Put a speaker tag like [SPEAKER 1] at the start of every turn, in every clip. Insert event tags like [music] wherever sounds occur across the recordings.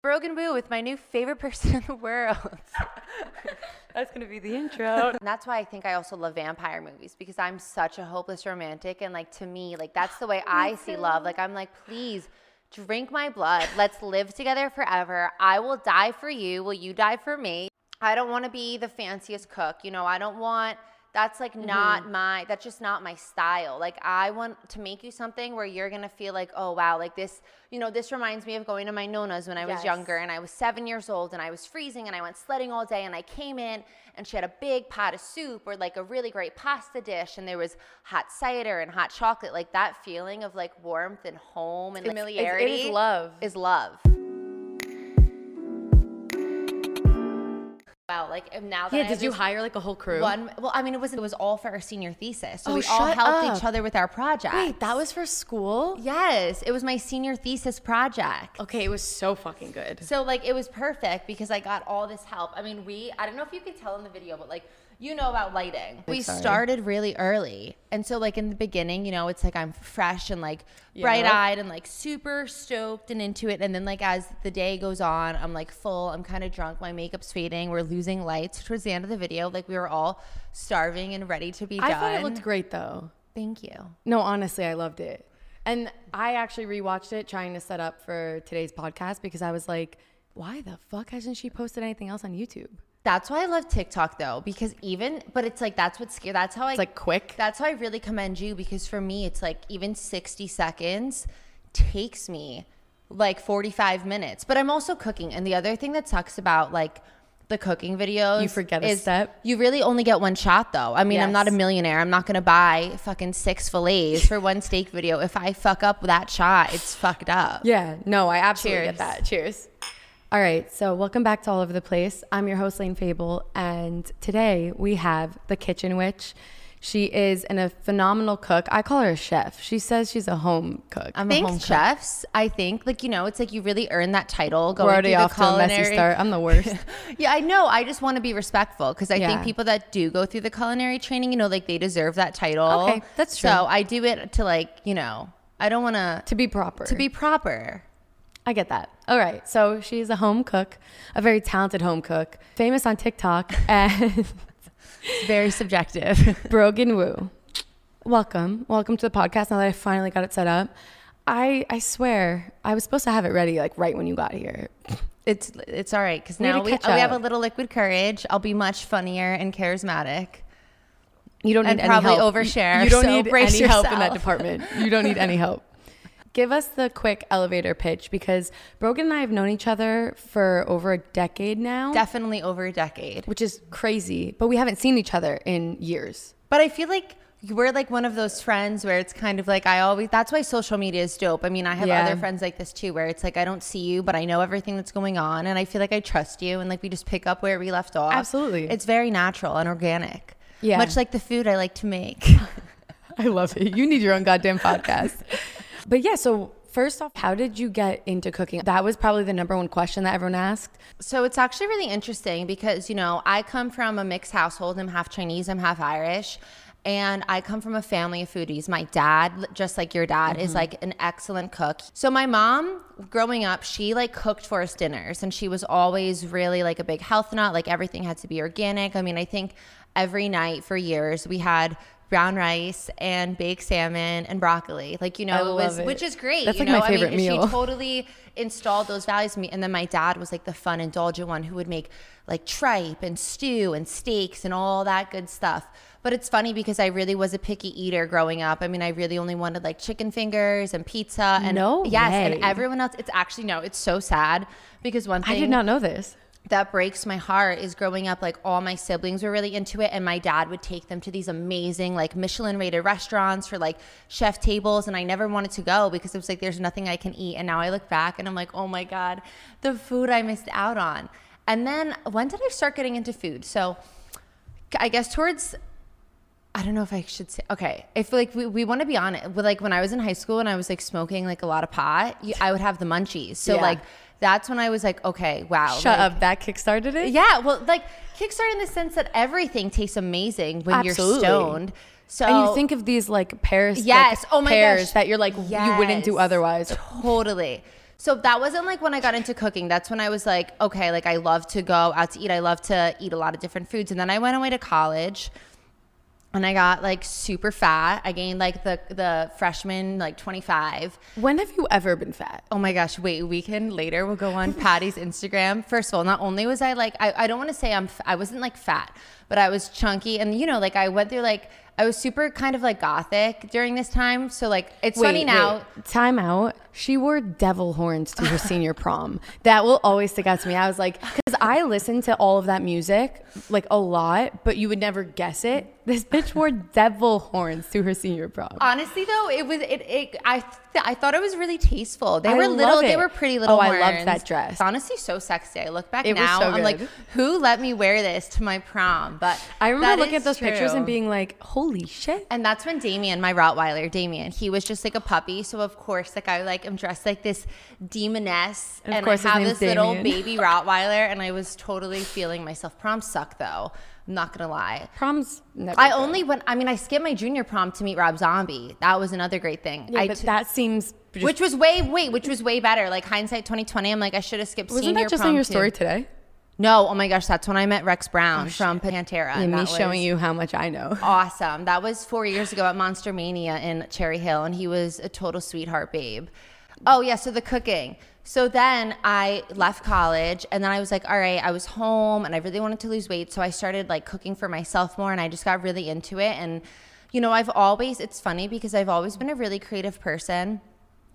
[SPEAKER 1] Brogan Boo with my new favorite person in the world. [laughs]
[SPEAKER 2] That's gonna be the intro.
[SPEAKER 1] And that's why I think I also love vampire movies because I'm such a hopeless romantic. And like to me, like that's the way [laughs] I see love. Like I'm like, please drink my blood. Let's live together forever. I will die for you. Will you die for me? I don't want to be the fanciest cook. You know, I don't want that's like not
[SPEAKER 2] Mm-hmm.
[SPEAKER 1] my that's just not my style like i want to make you something where you're gonna feel like oh wow like this you know this reminds me of going to my nona's when i was
[SPEAKER 2] Yes.
[SPEAKER 1] younger and i was seven years old and i was freezing and i went sledding all day and i came in and she had a big pot of soup or like a really great pasta dish and there was hot cider and hot chocolate like that feeling of like warmth and home and
[SPEAKER 2] It's- it-
[SPEAKER 1] familiarity
[SPEAKER 2] it is love.
[SPEAKER 1] is love wow like and now that
[SPEAKER 2] Yeah,
[SPEAKER 1] have
[SPEAKER 2] did you hire like a whole crew?
[SPEAKER 1] one well i mean it was it was all for our senior thesis so
[SPEAKER 2] Oh,
[SPEAKER 1] we all helped
[SPEAKER 2] up.
[SPEAKER 1] each other with our project
[SPEAKER 2] Wait, that was for school?
[SPEAKER 1] yes it was my senior thesis project
[SPEAKER 2] Okay, it was so fucking good.
[SPEAKER 1] so like it was perfect because i got all this help i mean we i don't know if you could tell in the video but like you know about lighting we
[SPEAKER 2] sorry.
[SPEAKER 1] started really early and so like in the beginning you know it's like i'm fresh and like
[SPEAKER 2] Yeah.
[SPEAKER 1] bright-eyed and like super stoked and into it and then like as the day goes on i'm like full i'm kind of drunk my makeup's fading we're losing lights towards the end of the video like we were all starving and ready to be
[SPEAKER 2] I
[SPEAKER 1] done
[SPEAKER 2] thought it looked great though.
[SPEAKER 1] thank you
[SPEAKER 2] No, honestly, I loved it. And I actually rewatched it trying to set up for today's podcast because I was like, why the fuck hasn't she posted anything else on YouTube?
[SPEAKER 1] That's why I love TikTok though, because even, but it's like that's what's scary. That's how I
[SPEAKER 2] It's like quick.
[SPEAKER 1] That's how I really commend you because for me, it's like even 60 seconds takes me like 45 minutes. But I'm also cooking. And the other thing that sucks about like the cooking videos,
[SPEAKER 2] You forget a
[SPEAKER 1] is
[SPEAKER 2] step.
[SPEAKER 1] You really only get one shot though. I mean, I'm not a millionaire. I'm not going to buy fucking six fillets for one steak video. If I fuck up that shot, it's fucked up.
[SPEAKER 2] Yeah, no, I absolutely
[SPEAKER 1] Cheers.
[SPEAKER 2] get that. Cheers. All right, so welcome back to All Over the Place. I'm your host, Lane Fable, and today we have the Kitchen Witch. She is an, a phenomenal cook. I call her a chef. She says she's a home cook. I'm a home
[SPEAKER 1] Thanks,
[SPEAKER 2] cook.
[SPEAKER 1] I think, like you know, it's like you really earn that title.
[SPEAKER 2] We're
[SPEAKER 1] Going
[SPEAKER 2] already
[SPEAKER 1] through the
[SPEAKER 2] off to a messy
[SPEAKER 1] culinary-
[SPEAKER 2] start. I'm the worst. [laughs]
[SPEAKER 1] Yeah, I know. I just want to be respectful because I
[SPEAKER 2] Yeah.
[SPEAKER 1] think people that do go through the culinary training, you know, like they deserve that title.
[SPEAKER 2] Okay, that's true.
[SPEAKER 1] So I do it to like, you know, I don't want to
[SPEAKER 2] to be proper.
[SPEAKER 1] to be proper.
[SPEAKER 2] I get that. All right. So she's a home cook, a very talented home cook, famous on TikTok, [laughs] and
[SPEAKER 1] It's very subjective. [laughs]
[SPEAKER 2] Brogan Woo. Welcome. Welcome to the podcast. Now that I finally got it set up. I I swear I was supposed to have it ready like right when you got here.
[SPEAKER 1] it's it's all right because now we, we have a little liquid courage. I'll be much funnier and charismatic.
[SPEAKER 2] You don't need
[SPEAKER 1] And
[SPEAKER 2] any
[SPEAKER 1] probably
[SPEAKER 2] help.
[SPEAKER 1] overshare,
[SPEAKER 2] You, you don't
[SPEAKER 1] so
[SPEAKER 2] need any help in that department. You don't need any help. Give us the quick elevator pitch because Brogan and I have known each other for over a decade now,
[SPEAKER 1] Definitely over a decade.
[SPEAKER 2] which is crazy. But we haven't seen each other in years.
[SPEAKER 1] But I feel like we're like one of those friends where it's kind of like I always that's why social media is dope. I mean, I have
[SPEAKER 2] Yeah.
[SPEAKER 1] other friends like this too where it's like I don't see you, but I know everything that's going on and I feel like I trust you and like we just pick up where we left off.
[SPEAKER 2] Absolutely.
[SPEAKER 1] It's very natural and organic.
[SPEAKER 2] Yeah.
[SPEAKER 1] Much like the food I like to make. [laughs]
[SPEAKER 2] I love it. You need your own goddamn podcast. [laughs] but yeah, so first off, how did you get into cooking? That was probably the number one question that everyone asked.
[SPEAKER 1] So it's actually really interesting because, you know, I come from a mixed household. I'm half Chinese, I'm half Irish. And I come from a family of foodies. My dad, just like your dad, is mm-hmm. like an excellent cook. So my mom, growing up, she like cooked for us dinners and she was always really like a big health nut. Like everything had to be organic. I mean, I think every night for years we had brown rice and baked salmon and broccoli. Like, you know,
[SPEAKER 2] I
[SPEAKER 1] it was which is great.
[SPEAKER 2] That's
[SPEAKER 1] you
[SPEAKER 2] like my
[SPEAKER 1] know? I
[SPEAKER 2] favorite
[SPEAKER 1] mean,
[SPEAKER 2] meal.
[SPEAKER 1] She [laughs] totally installed those values in me. And then my dad was like the fun, indulgent one who would make like tripe and stew and steaks and all that good stuff. But it's funny because I really was a picky eater growing up. I mean, I really only wanted like chicken fingers and pizza and
[SPEAKER 2] No
[SPEAKER 1] yes,
[SPEAKER 2] way.
[SPEAKER 1] and everyone else. It's actually no, it's so sad because one thing
[SPEAKER 2] I did not know this.
[SPEAKER 1] That breaks my heart is growing up like all my siblings were really into it and my dad would take them to these amazing like michelin rated restaurants for like chef tables and i never wanted to go because it was like there's nothing i can eat and now i look back and i'm like oh my god the food i missed out on and then when did i start getting into food so i guess towards I don't know if I should say. Okay, I feel like we, we want to be honest. But like when I was in high school and I was like smoking like a lot of pot, you, I would have the munchies. So
[SPEAKER 2] Yeah.
[SPEAKER 1] like that's when I was like, okay, wow.
[SPEAKER 2] Shut
[SPEAKER 1] like-
[SPEAKER 2] up. That kickstarted it?
[SPEAKER 1] Yeah, well, like Kickstarter in the sense that everything tastes amazing when
[SPEAKER 2] Absolutely.
[SPEAKER 1] you're stoned. So
[SPEAKER 2] And you think of these like pears,
[SPEAKER 1] Yes.
[SPEAKER 2] like,
[SPEAKER 1] oh my
[SPEAKER 2] pears
[SPEAKER 1] gosh.
[SPEAKER 2] that you're like you wouldn't do otherwise.
[SPEAKER 1] Totally. So that wasn't like when I got into cooking. That's when I was like, okay, like I love to go out to eat. I love to eat a lot of different foods. And then I went away to college and I got like super fat. I gained like the the freshman like 25.
[SPEAKER 2] When have you ever been fat?
[SPEAKER 1] Oh my gosh, wait, a weekend later we'll go on Patty's Instagram. First of all, not only was I like I, I don't want to say I'm f- I wasn't like fat, but I was chunky and you know like I went through like I was super kind of like gothic during this time. So like it's funny now.
[SPEAKER 2] wait. Time out. She wore devil horns to her senior [laughs] prom. That will always stick out to me. I was like, because I listened to all of that music like a lot, but you would never guess it. This bitch wore devil horns to her senior prom.
[SPEAKER 1] Honestly though, it was it, it I th- I thought it was really tasteful. They
[SPEAKER 2] I
[SPEAKER 1] were little
[SPEAKER 2] love
[SPEAKER 1] they were pretty little
[SPEAKER 2] Oh, I loved that dress.
[SPEAKER 1] It's Honestly so sexy. I look back
[SPEAKER 2] It
[SPEAKER 1] now,
[SPEAKER 2] so
[SPEAKER 1] I'm like, who let me wear this to my prom? But
[SPEAKER 2] I remember looking at those pictures and being like, holy shit.
[SPEAKER 1] And that's when Damien, my Rottweiler, Damien, he was just like a puppy. So of course, like I like am dressed like this demoness,
[SPEAKER 2] Of
[SPEAKER 1] and
[SPEAKER 2] course
[SPEAKER 1] I have this little baby Rottweiler, and I was totally feeling myself. Prom suck though. I'm not gonna lie.
[SPEAKER 2] Prom's never.
[SPEAKER 1] I
[SPEAKER 2] good.
[SPEAKER 1] only went. I mean, I skipped my junior prom to meet Rob Zombie. That was another great thing.
[SPEAKER 2] Yeah,
[SPEAKER 1] I
[SPEAKER 2] but
[SPEAKER 1] t-
[SPEAKER 2] that seems. Just,
[SPEAKER 1] which was way wait, which was way better. Like hindsight 2020. I'm like, I should have skipped
[SPEAKER 2] wasn't
[SPEAKER 1] senior
[SPEAKER 2] that just on your
[SPEAKER 1] too.
[SPEAKER 2] story today?
[SPEAKER 1] No, oh my gosh, that's when I met Rex Brown oh, from Pantera.
[SPEAKER 2] And me showing you how much I know. [laughs]
[SPEAKER 1] awesome. That was four years ago at Monster Mania in Cherry Hill, and he was a total sweetheart babe. Oh yeah, so the cooking. So then I left college, and then I was like, all right, I was home, and I really wanted to lose weight, so I started like cooking for myself more, and I just got really into it. And you know, I've always it's funny because I've always been a really creative person,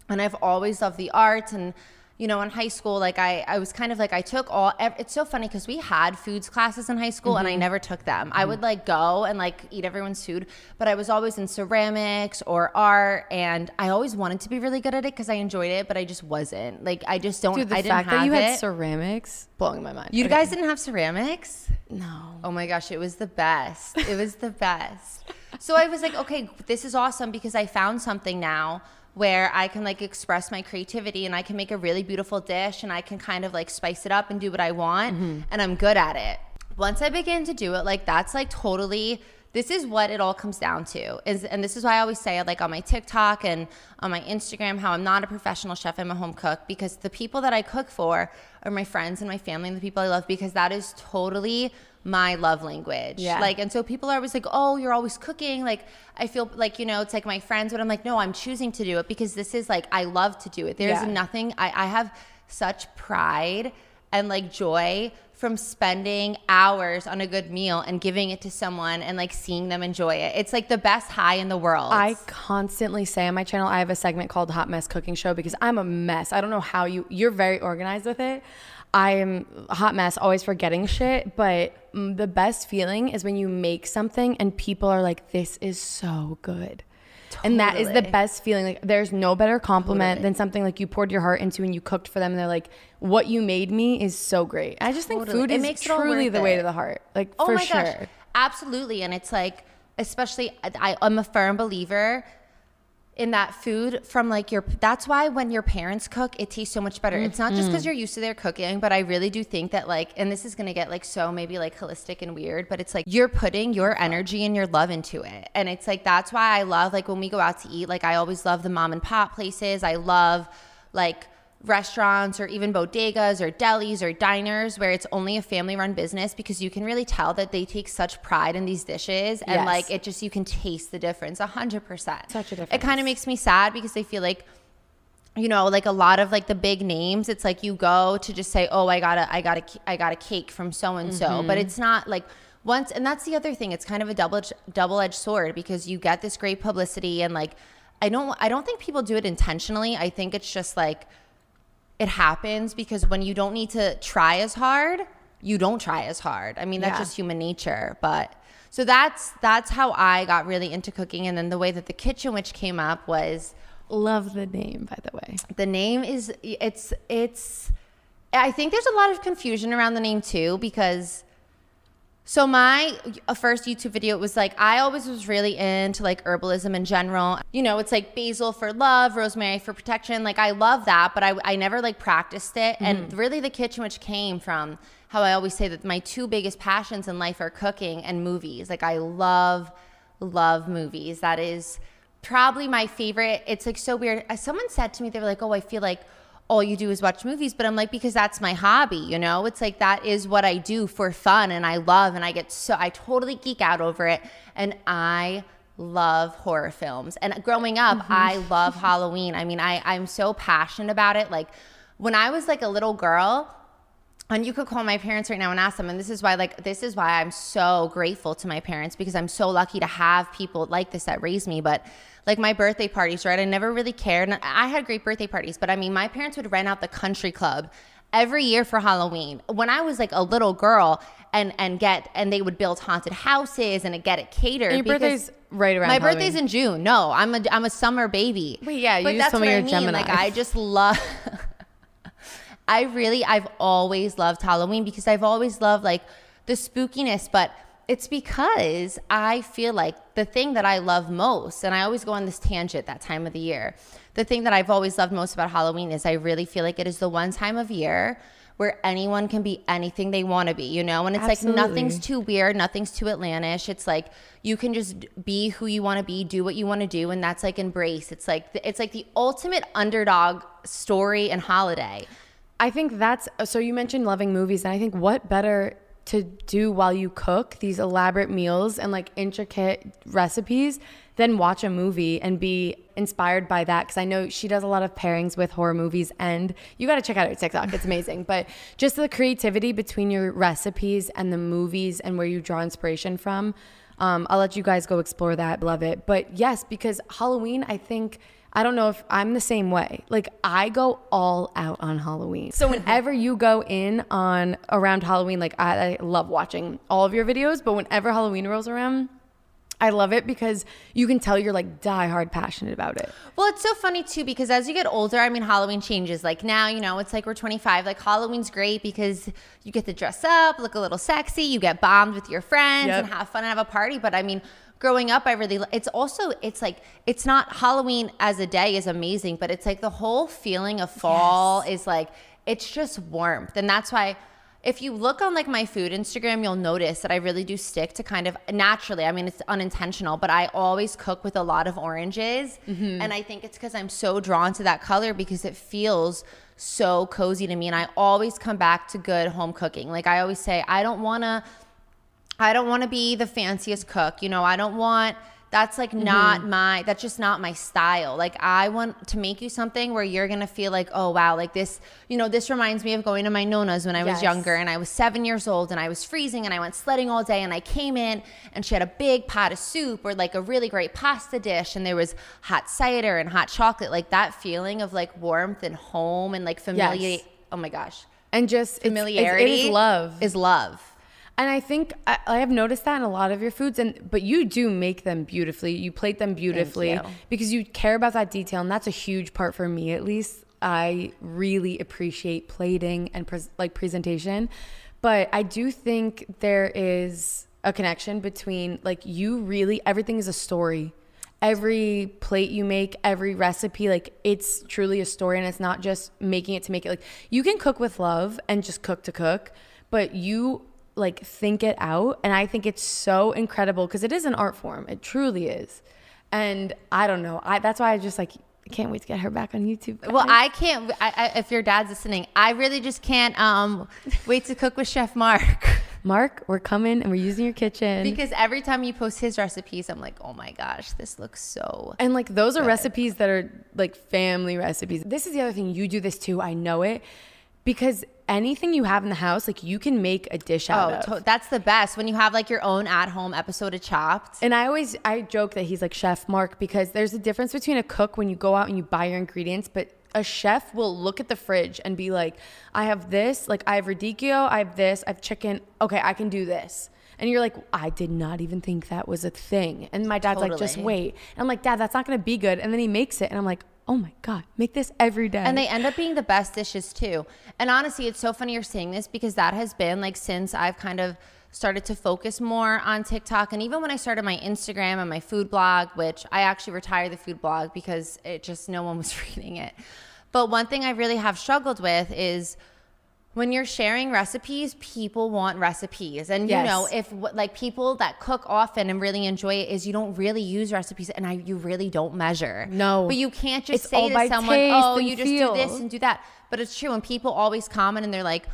[SPEAKER 1] and I've always loved the arts and you know in high school like i, I was kind of like i took all it's so funny because we had foods classes in high school and i mm-hmm. never took them i would mm-hmm. like go and like eat everyone's food but i was always in ceramics or art and i always wanted to be really good at it because i enjoyed it but i just wasn't like i just don't
[SPEAKER 2] Dude, the
[SPEAKER 1] i didn't
[SPEAKER 2] fact
[SPEAKER 1] have
[SPEAKER 2] that you
[SPEAKER 1] it
[SPEAKER 2] had ceramics blowing my mind.
[SPEAKER 1] you
[SPEAKER 2] Okay.
[SPEAKER 1] guys didn't have ceramics
[SPEAKER 2] no.
[SPEAKER 1] Oh my gosh, it was the best. It was the best. So I was like, okay, this is awesome because I found something now where I can like express my creativity and I can make a really beautiful dish and I can kind of like spice it up and do what I want mm-hmm. and I'm good at it. Once I begin to do it, like that's like totally this is what it all comes down to is and this is why i always say like on my tiktok and on my instagram how i'm not a professional chef i'm a home cook because the people that i cook for are my friends and my family and the people i love because that is totally my love language
[SPEAKER 2] Yeah.
[SPEAKER 1] like and so people are always like oh you're always cooking like i feel like you know it's like my friends but i'm like no i'm choosing to do it because this is like i love to do it there's
[SPEAKER 2] Yeah.
[SPEAKER 1] nothing I, I have such pride and like joy from spending hours on a good meal and giving it to someone and like seeing them enjoy it. It's like the best high in the world.
[SPEAKER 2] I constantly say on my channel, I have a segment called Hot Mess Cooking Show because I'm a mess. I don't know how you, you're very organized with it. I am a hot mess, always forgetting shit. But the best feeling is when you make something and people are like, this is so good. And that is the best feeling. Like, there's no better compliment
[SPEAKER 1] Totally.
[SPEAKER 2] than something like you poured your heart into and you cooked for them. And they're like, what you made me is so great. I just think
[SPEAKER 1] Totally.
[SPEAKER 2] food
[SPEAKER 1] It
[SPEAKER 2] is
[SPEAKER 1] makes it
[SPEAKER 2] truly the way to the heart. Like,
[SPEAKER 1] oh
[SPEAKER 2] for
[SPEAKER 1] my
[SPEAKER 2] sure.
[SPEAKER 1] gosh. Absolutely. And it's like, especially, I, I'm a firm believer in that food from like your that's why when your parents cook it tastes so much better. It's not just
[SPEAKER 2] Mm-hmm.
[SPEAKER 1] because you're used to their cooking but i really do think that like and this is gonna get like so maybe like holistic and weird but it's like you're putting your energy and your love into it. And it's like that's why i love like when we go out to eat like i always love the mom and pop places. I love like restaurants or even bodegas or delis or diners where it's only a family run business because you can really tell that they take such pride in these dishes and
[SPEAKER 2] Yes.
[SPEAKER 1] like it just you can taste the difference a hundred percent
[SPEAKER 2] Such a difference.
[SPEAKER 1] it kind of makes me sad because I feel like you know like a lot of like the big names it's like you go to just say oh I got a I got a I got a cake from so and so but it's not like once and that's the other thing it's kind of a double double edged sword because you get this great publicity and like I don't I don't think people do it intentionally I think it's just like it happens because when you don't need to try as hard, you don't try as hard. I mean, that's
[SPEAKER 2] Yeah.
[SPEAKER 1] just human nature. But so that's that's how I got really into cooking. And then the way that the kitchen witch came up was
[SPEAKER 2] Love the name, by the way.
[SPEAKER 1] the name is it's it's I think there's a lot of confusion around the name too because so my first YouTube video was like I always was really into like herbalism in general. You know, it's like basil for love, rosemary for protection. Like I love that, but I I never like practiced it. And mm-hmm. really the kitchen witch came from how I always say that my two biggest passions in life are cooking and movies. Like I love love movies. That is probably my favorite. It's like so weird. Someone said to me they were like, "Oh, I feel like all you do is watch movies. But I'm like, because that's my hobby, you know? It's like that is what I do for fun and I love and I get so, I totally geek out over it. And I love horror films. And growing up, mm-hmm. I love Halloween. I mean, I, I'm so passionate about it. Like when I was like a little girl, and you could call my parents right now and ask them. And this is why like this is why i'm so grateful to my parents because i'm so lucky to have people like this that raised me. But like my birthday parties right? I never really cared. And i had great birthday parties but i mean my parents would rent out the country club every year for halloween. When i was like a little girl and and get and they would build haunted houses and get it catered
[SPEAKER 2] and your birthday's right around
[SPEAKER 1] my
[SPEAKER 2] Halloween.
[SPEAKER 1] birthday's in june. No i'm a i'm a summer baby.
[SPEAKER 2] Wait yeah you but just told me you're I mean. Gemini.
[SPEAKER 1] like i just love [laughs] I really, I've always loved Halloween because I've always loved like the spookiness, but it's because I feel like the thing that I love most, and I always go on this tangent that time of the year. The thing that I've always loved most about Halloween is I really feel like it is the one time of year where anyone can be anything they want to be, you know? And it's Absolutely. like nothing's too weird, nothing's too outlandish. It's like you can just be who you want to be, do what you want to do, and that's like embrace. It's like it's like the ultimate underdog story and holiday.
[SPEAKER 2] I think that's so you mentioned loving movies, and I think what better to do while you cook these elaborate meals and like intricate recipes than watch a movie and be inspired by that? Because I know she does a lot of pairings with horror movies and you got to check out her TikTok. It's amazing. [laughs] But just the creativity between your recipes and the movies and where you draw inspiration from um, I'll let you guys go explore that love it. But yes because Halloween I think I don't know if I'm the same way. Like I go all out on Halloween. So [laughs] whenever you go in on around Halloween, like I, I love watching all of your videos, but whenever Halloween rolls around, I love it because you can tell you're like die hard passionate about it.
[SPEAKER 1] Well, it's so funny too because as you get older, I mean, Halloween changes. Like now, you know, it's like we're 25. Like Halloween's great because you get to dress up, look a little sexy, you get bombed with your friends yep. and have fun and have a party. But I mean, growing up, I really, it's also, it's like, it's not Halloween as a day is amazing, but it's like the whole feeling of fall yes. is like, it's just warmth. And that's why, if you look on like my food Instagram, you'll notice that I really do stick to kind of naturally. I mean, it's unintentional, but I always cook with a lot of oranges. Mm-hmm. And I think it's because I'm so drawn to that color because it feels so cozy to me. And I always come back to good home cooking. Like I always say, I don't want to I don't want to be the fanciest cook. You know, I don't want that's like not mm-hmm. my that's just not my style. Like I want to make you something where you're going to feel like, "Oh wow, like this, you know, this reminds me of going to my nona's when I was younger and I was 7 years old and I was freezing and I went sledding all day and I came in and she had a big pot of soup or like a really great pasta dish and there was hot cider and hot chocolate. Like that feeling of like warmth and home and like familiarity. Yes. Oh my gosh.
[SPEAKER 2] And just
[SPEAKER 1] familiarity
[SPEAKER 2] it's, it's, it is love.
[SPEAKER 1] Is love
[SPEAKER 2] and I think I, I, have noticed that in a lot of your foods, and but you do make them beautifully. You plate them beautifully because you care about that detail, and that's a huge part for me, at least. I really appreciate plating and pres- like presentation, but I do think there is a connection between like you really everything is a story. Every plate you make, every recipe, like it's truly a story, and it's not just making it to make it. Like you can cook with love and just cook to cook, but you like think it out and i think it's so incredible because it is an art form. It truly is. And i don't know i that's why i just like can't wait to get her back on youtube
[SPEAKER 1] guys. well i can't I, I, if your dad's listening i really just can't um wait to cook with chef mark. [laughs]
[SPEAKER 2] Mark we're coming and we're using your kitchen.
[SPEAKER 1] Because every time you post his recipes i'm like oh my gosh this looks so
[SPEAKER 2] and like those good. are recipes that are like family recipes. This is the other thing you do this too i know it because anything you have in the house, like you can make a dish out oh, of.
[SPEAKER 1] To- that's the best when you have like your own at home episode of Chopped.
[SPEAKER 2] And I always I joke that he's like Chef Mark because there's a difference between a cook when you go out and you buy your ingredients, but a chef will look at the fridge and be like, I have this, like I have radicchio, I have this, I have chicken. Okay, I can do this. And you're like, I did not even think that was a thing. And my dad's totally. like, just wait. And I'm like, Dad, that's not gonna be good. And then he makes it, and I'm like, oh my God, make this every day.
[SPEAKER 1] And they end up being the best dishes too. And honestly, it's so funny you're saying this because that has been like since I've kind of started to focus more on TikTok. And even when I started my Instagram and my food blog, which I actually retired the food blog because it just no one was [laughs] reading it. But one thing I really have struggled with is when you're sharing recipes, people want recipes. And
[SPEAKER 2] Yes.
[SPEAKER 1] you know, if like people that cook often and really enjoy it is you don't really use recipes and I you really don't measure.
[SPEAKER 2] No.
[SPEAKER 1] But you can't just
[SPEAKER 2] It's
[SPEAKER 1] say to someone, "Oh, you just do this and do that." But it's true and people always comment and they're like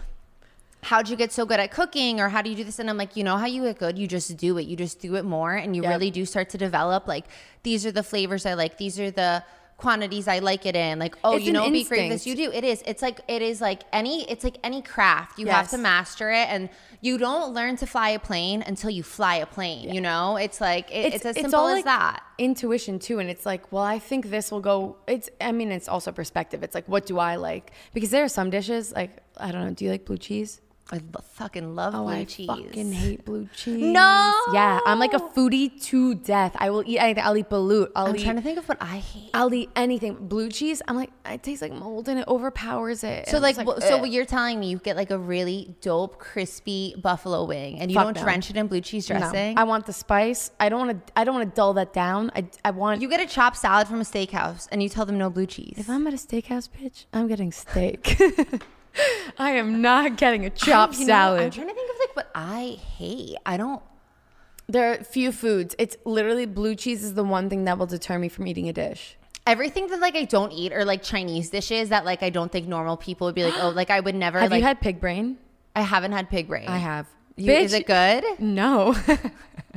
[SPEAKER 1] How'd you get so good at cooking, or how do you do this? And I'm like, you know how you get good? You just do it. You just do it more, and you
[SPEAKER 2] Yep.
[SPEAKER 1] really do start to develop. Like, these are the flavors I like. These are the quantities I like it in. Like, oh,
[SPEAKER 2] It's
[SPEAKER 1] you know, it'd be great this. You do. It is. It's like it is like any. It's like any craft. You have to master it, and you don't learn to fly a plane until you fly a plane. You know, it's like it, it's, as simple
[SPEAKER 2] all
[SPEAKER 1] as
[SPEAKER 2] like
[SPEAKER 1] that.
[SPEAKER 2] Intuition too, and it's like, well, I think this will go. It's, I mean, it's also perspective. It's like, what do I like? Because there are some dishes, like I don't know. Do you like blue cheese?
[SPEAKER 1] I fucking love
[SPEAKER 2] Oh,
[SPEAKER 1] blue
[SPEAKER 2] I
[SPEAKER 1] cheese.
[SPEAKER 2] I fucking hate blue cheese.
[SPEAKER 1] No!
[SPEAKER 2] Yeah, I'm like a foodie to death. I will eat anything. I'll eat balut. I'll
[SPEAKER 1] I'm
[SPEAKER 2] eat.
[SPEAKER 1] trying to think of what I hate.
[SPEAKER 2] I'll eat anything. Blue cheese. I'm like, it tastes like mold and it overpowers it.
[SPEAKER 1] So like,
[SPEAKER 2] it's
[SPEAKER 1] so what you're telling me, you get like a really dope, crispy buffalo wing, and you
[SPEAKER 2] Fuck
[SPEAKER 1] don't
[SPEAKER 2] no.
[SPEAKER 1] drench it in blue cheese
[SPEAKER 2] No.
[SPEAKER 1] dressing.
[SPEAKER 2] I want the spice. I don't want to. I don't want to dull that down. I, I want.
[SPEAKER 1] you get a chopped salad from a steakhouse, and you tell them no blue cheese.
[SPEAKER 2] if I'm at a steakhouse, bitch, I'm getting steak. [laughs] [laughs] I am not getting a chopped
[SPEAKER 1] know,
[SPEAKER 2] salad.
[SPEAKER 1] I'm trying to think of like what I hate. I don't.
[SPEAKER 2] there are few foods. It's literally blue cheese is the one thing that will deter me from eating a dish.
[SPEAKER 1] Everything that like I don't eat or like Chinese dishes that like I don't think normal people would be like, oh, like I would never.
[SPEAKER 2] Have
[SPEAKER 1] like,
[SPEAKER 2] you had pig brain?
[SPEAKER 1] I haven't had pig brain.
[SPEAKER 2] I have.
[SPEAKER 1] You, is it good?
[SPEAKER 2] No. [laughs]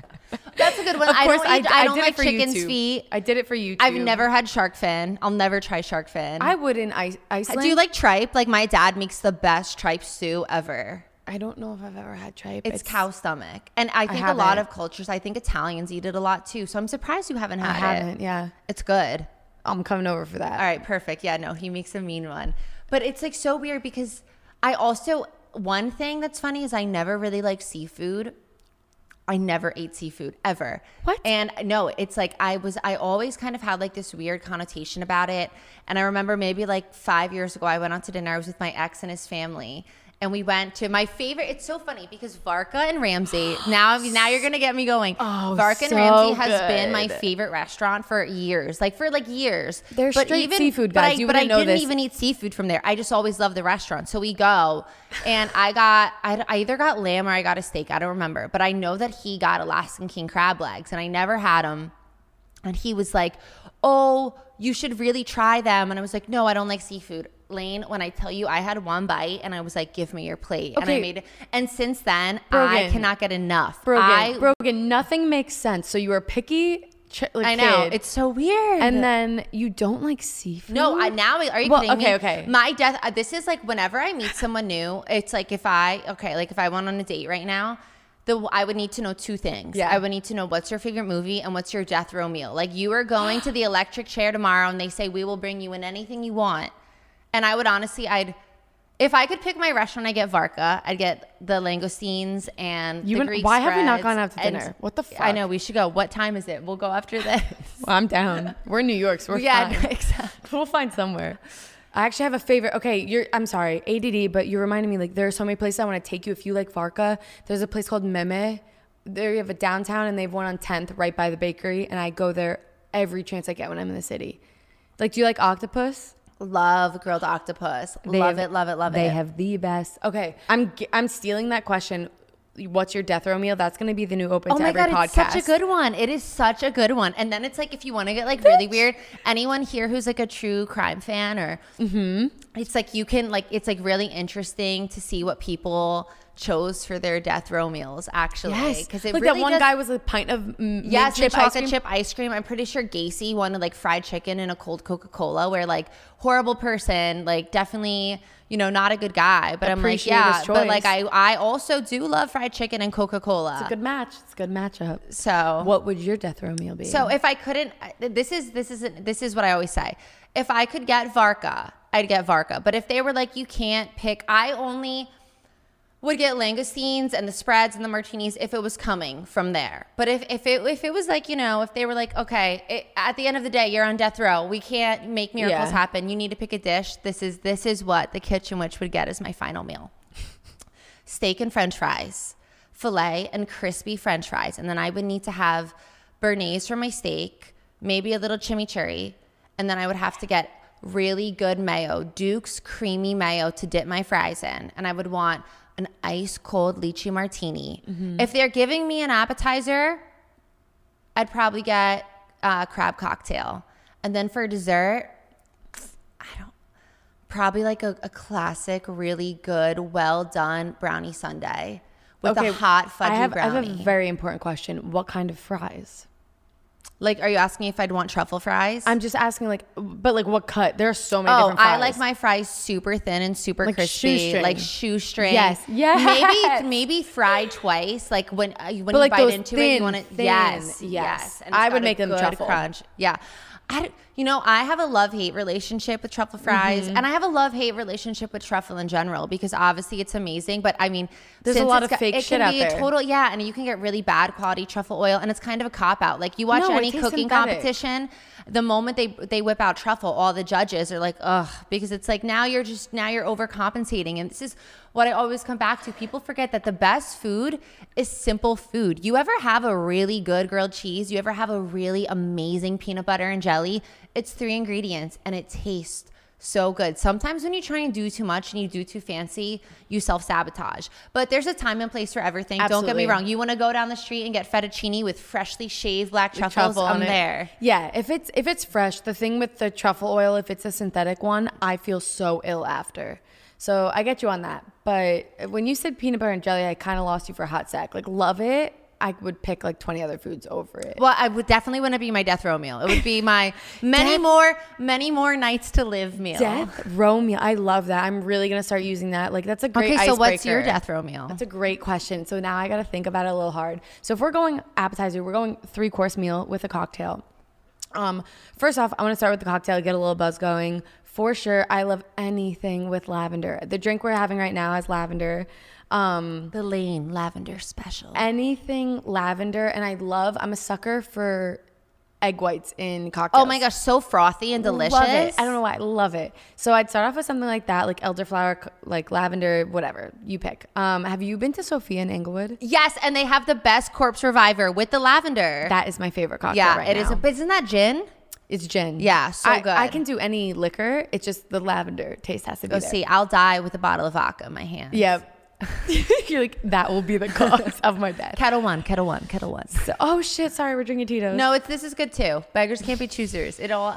[SPEAKER 1] That's a good one.
[SPEAKER 2] of
[SPEAKER 1] I
[SPEAKER 2] course,
[SPEAKER 1] don't,
[SPEAKER 2] I,
[SPEAKER 1] eat, I, don't like
[SPEAKER 2] it
[SPEAKER 1] chicken's
[SPEAKER 2] YouTube.
[SPEAKER 1] feet.
[SPEAKER 2] I did it for you.
[SPEAKER 1] I've never had shark fin. I'll never try shark fin.
[SPEAKER 2] I would in I- Iceland.
[SPEAKER 1] Do you like tripe? Like my dad makes the best tripe stew ever.
[SPEAKER 2] I don't know if I've ever had tripe.
[SPEAKER 1] It's, cow stomach, and I think a lot of cultures. I think Italians eat it a lot too. So I'm surprised you haven't
[SPEAKER 2] I
[SPEAKER 1] had it.
[SPEAKER 2] haven't. Yeah,
[SPEAKER 1] It's good.
[SPEAKER 2] I'm coming over for that.
[SPEAKER 1] All right, perfect. Yeah, no, he makes a mean one. But it's like so weird because I also one thing that's funny is I never really like seafood. I never ate seafood ever.
[SPEAKER 2] What?
[SPEAKER 1] And no, it's like I was I always kind of had like this weird connotation about it. And I remember maybe like 5 years ago I went out to dinner I was with my ex and his family. And we went to my favorite. It's so funny because Varka and Ramsey. Now, now you're gonna get me going.
[SPEAKER 2] Oh,
[SPEAKER 1] Varka and
[SPEAKER 2] so
[SPEAKER 1] Ramsey has been my favorite restaurant for years, like for like years.
[SPEAKER 2] They're straight seafood
[SPEAKER 1] but
[SPEAKER 2] guys.
[SPEAKER 1] I,
[SPEAKER 2] You
[SPEAKER 1] but I didn't
[SPEAKER 2] this.
[SPEAKER 1] even eat seafood from there. I just always loved the restaurant. So we go, and I got I, I either got lamb or I got a steak. I don't remember, but I know that he got Alaskan king crab legs, and I never had them. And he was like, "Oh, you should really try them." And I was like, "No, I don't like seafood." Lane, when I tell you, I had one bite and I was like, "Give me your plate," and I made it. And since then, I cannot get enough.
[SPEAKER 2] Brogan,
[SPEAKER 1] I,
[SPEAKER 2] Brogan, nothing makes sense. So you were a picky ch- like,
[SPEAKER 1] I know
[SPEAKER 2] kid,
[SPEAKER 1] it's so weird.
[SPEAKER 2] and then you don't like seafood.
[SPEAKER 1] No, I, now are you
[SPEAKER 2] Well,
[SPEAKER 1] kidding me?
[SPEAKER 2] okay, okay.
[SPEAKER 1] My death. uh, This is like whenever I meet someone new, it's like if I okay, like if I went on a date right now, the I would need to know two things.
[SPEAKER 2] Yeah.
[SPEAKER 1] I would need to know what's your favorite movie and what's your death row meal. Like you are going to the electric chair tomorrow, and they say we will bring you in anything you want, and I would honestly, I'd. If I could pick my restaurant, I get Varka. I'd get the langoustines and
[SPEAKER 2] You
[SPEAKER 1] the
[SPEAKER 2] and-
[SPEAKER 1] Greek
[SPEAKER 2] why have we not gone out to
[SPEAKER 1] and-
[SPEAKER 2] dinner? What the
[SPEAKER 1] I know we should go. What time is it? We'll go after this. [laughs]
[SPEAKER 2] Well, I'm down. We're in New York, so we're
[SPEAKER 1] yeah,
[SPEAKER 2] fine. [laughs]
[SPEAKER 1] exactly.
[SPEAKER 2] We'll find somewhere. I actually have a favorite. Okay, you're. I'm sorry, ADD, but you reminded me. Like, there are so many places I want to take you. If you like Varka, there's a place called Meme. There you have a downtown, and they have one on 10th, right by the bakery. And I go there every chance I get when I'm in the city. Like, do you like octopus?
[SPEAKER 1] Love grilled octopus.
[SPEAKER 2] They
[SPEAKER 1] love
[SPEAKER 2] have-
[SPEAKER 1] it, love it, love
[SPEAKER 2] They
[SPEAKER 1] it.
[SPEAKER 2] They have the best. Okay, I'm I'm stealing that question. What's your death row meal? That's gonna be the new open
[SPEAKER 1] Oh
[SPEAKER 2] to
[SPEAKER 1] my
[SPEAKER 2] every
[SPEAKER 1] god,
[SPEAKER 2] podcast.
[SPEAKER 1] it's such a good one. It is such a good one. And then it's like if you want to get like really weird, anyone here who's like a true crime fan or
[SPEAKER 2] Mm-hmm.
[SPEAKER 1] It's like you can like it's like really interesting to see what people chose for their death row meals actually
[SPEAKER 2] Yes,
[SPEAKER 1] because it
[SPEAKER 2] like
[SPEAKER 1] really
[SPEAKER 2] that one
[SPEAKER 1] does-
[SPEAKER 2] guy was a pint of
[SPEAKER 1] Yes,
[SPEAKER 2] chip ice
[SPEAKER 1] chocolate
[SPEAKER 2] cream.
[SPEAKER 1] chip ice cream. I'm pretty sure Gacy wanted like fried chicken and a cold Coca Cola. Where like horrible person, like definitely you know not a good guy. But I'm like
[SPEAKER 2] Appreciate
[SPEAKER 1] yeah, but like I. I also do love fried chicken and Coca Cola.
[SPEAKER 2] It's a good match. It's a good matchup.
[SPEAKER 1] so
[SPEAKER 2] What would your death row meal be?
[SPEAKER 1] so if I couldn't, this is this is this is what I always say. If I could get Varka, I'd get Varka. But if they were like, you can't pick, I only would get langoustines and the spreads and the martinis if it was coming from there. But if, if it if it was like you know if they were like okay it, at the end of the day you're on death row we can't make miracles
[SPEAKER 2] Yeah.
[SPEAKER 1] happen you need to pick a dish this is this is what the kitchen witch would get as my final meal [laughs] steak and french fries, filet and crispy french fries. And then I would need to have béarnaise for my steak, maybe a little chimichurri. And then I would have to get really good mayo, Duke's creamy mayo to dip my fries in, and I would want an ice cold lychee martini. Mm-hmm. If they're giving me an appetizer, I'd probably get a crab cocktail, and then for dessert, I don't probably like a, a classic, really good, well done brownie sundae with a hot fudgy
[SPEAKER 2] I have,
[SPEAKER 1] brownie.
[SPEAKER 2] I have a very important question. What kind of fries?
[SPEAKER 1] Like, are you asking if I'd want truffle fries?
[SPEAKER 2] I'm just asking, like, but like what cut? There are so many
[SPEAKER 1] Oh,
[SPEAKER 2] different fries.
[SPEAKER 1] I like my fries super thin and super
[SPEAKER 2] Like
[SPEAKER 1] crispy,
[SPEAKER 2] shoestring.
[SPEAKER 1] like shoestring.
[SPEAKER 2] Yes. Yes.
[SPEAKER 1] Maybe maybe fried twice, like when uh, when you
[SPEAKER 2] like
[SPEAKER 1] bite
[SPEAKER 2] those
[SPEAKER 1] into it,
[SPEAKER 2] thin,
[SPEAKER 1] you want it.
[SPEAKER 2] thin.
[SPEAKER 1] Yes,
[SPEAKER 2] Yes.
[SPEAKER 1] yes. And
[SPEAKER 2] I would
[SPEAKER 1] got a
[SPEAKER 2] make them
[SPEAKER 1] good
[SPEAKER 2] truffle.
[SPEAKER 1] crunch. Yeah. I, d- you know, I have a love hate relationship with truffle fries,
[SPEAKER 2] Mm-hmm.
[SPEAKER 1] and I have a love hate relationship with truffle in general because obviously it's amazing. But I mean,
[SPEAKER 2] There's a lot of
[SPEAKER 1] got-
[SPEAKER 2] fake
[SPEAKER 1] it
[SPEAKER 2] shit
[SPEAKER 1] can
[SPEAKER 2] out
[SPEAKER 1] be
[SPEAKER 2] there.
[SPEAKER 1] A total, yeah, and you can get really bad quality truffle oil, and it's kind of a cop out. Like you watch
[SPEAKER 2] No,
[SPEAKER 1] any cooking
[SPEAKER 2] synthetic.
[SPEAKER 1] competition, the moment they they whip out truffle, all the judges are like, ugh, because it's like now you're just now you're overcompensating, and this is what I always come back to. People forget that the best food is simple food. You ever have a really good grilled cheese? You ever have a really amazing peanut butter and jelly? It's three ingredients, and it tastes so good. Sometimes when you try and do too much and you do too fancy, you self sabotage. But there's a time and place for everything. Don't get me wrong. You want to go down the street and get fettuccine with freshly shaved black truffles,
[SPEAKER 2] truffle
[SPEAKER 1] I'm
[SPEAKER 2] on
[SPEAKER 1] there.
[SPEAKER 2] Yeah, if it's if it's fresh, the thing with the truffle oil, if it's a synthetic one, I feel so ill after. So I get you on that. But when you said peanut butter and jelly, I kind of lost you for a hot sec. Like love it. I would pick like 20 other foods over it.
[SPEAKER 1] Well, I would definitely want to be my death row meal. It would be my [laughs] many
[SPEAKER 2] Death-
[SPEAKER 1] more, many more nights to live meal.
[SPEAKER 2] Death row meal. I love that. I'm really gonna start using that. Like that's a great.
[SPEAKER 1] Okay, so what's your death row meal?
[SPEAKER 2] That's a great question. So now I got to think about it a little hard. So if we're going appetizer, we're going three course meal with a cocktail. Um, first off, I want to start with the cocktail, get a little buzz going. For sure, I love anything with lavender. The drink we're having right now has lavender. Um,
[SPEAKER 1] The Lane Lavender Special.
[SPEAKER 2] anything lavender, and I love. I'm a sucker for egg whites in cocktails.
[SPEAKER 1] oh my gosh, so frothy and delicious.
[SPEAKER 2] Love it. I don't know why. I love it. So I'd start off with something like that, like elderflower, like lavender, whatever you pick. Um, have you been to Sophia in Englewood?
[SPEAKER 1] Yes, and they have the best corpse reviver with the lavender.
[SPEAKER 2] That is my favorite cocktail.
[SPEAKER 1] yeah,
[SPEAKER 2] right
[SPEAKER 1] it is.
[SPEAKER 2] now.
[SPEAKER 1] A, isn't that gin?
[SPEAKER 2] It's gin.
[SPEAKER 1] Yeah, so
[SPEAKER 2] I,
[SPEAKER 1] good.
[SPEAKER 2] I can do any liquor. It's just the lavender taste has to be
[SPEAKER 1] Go
[SPEAKER 2] there.
[SPEAKER 1] see. I'll die with a bottle of vodka in my hand.
[SPEAKER 2] Yep. [laughs] You're like that will be the cause of my death.
[SPEAKER 1] Ketel One, Ketel One, Ketel One.
[SPEAKER 2] So, oh shit! Sorry, we're drinking Tito's.
[SPEAKER 1] No, it's this is good too. Beggars can't be choosers. It all.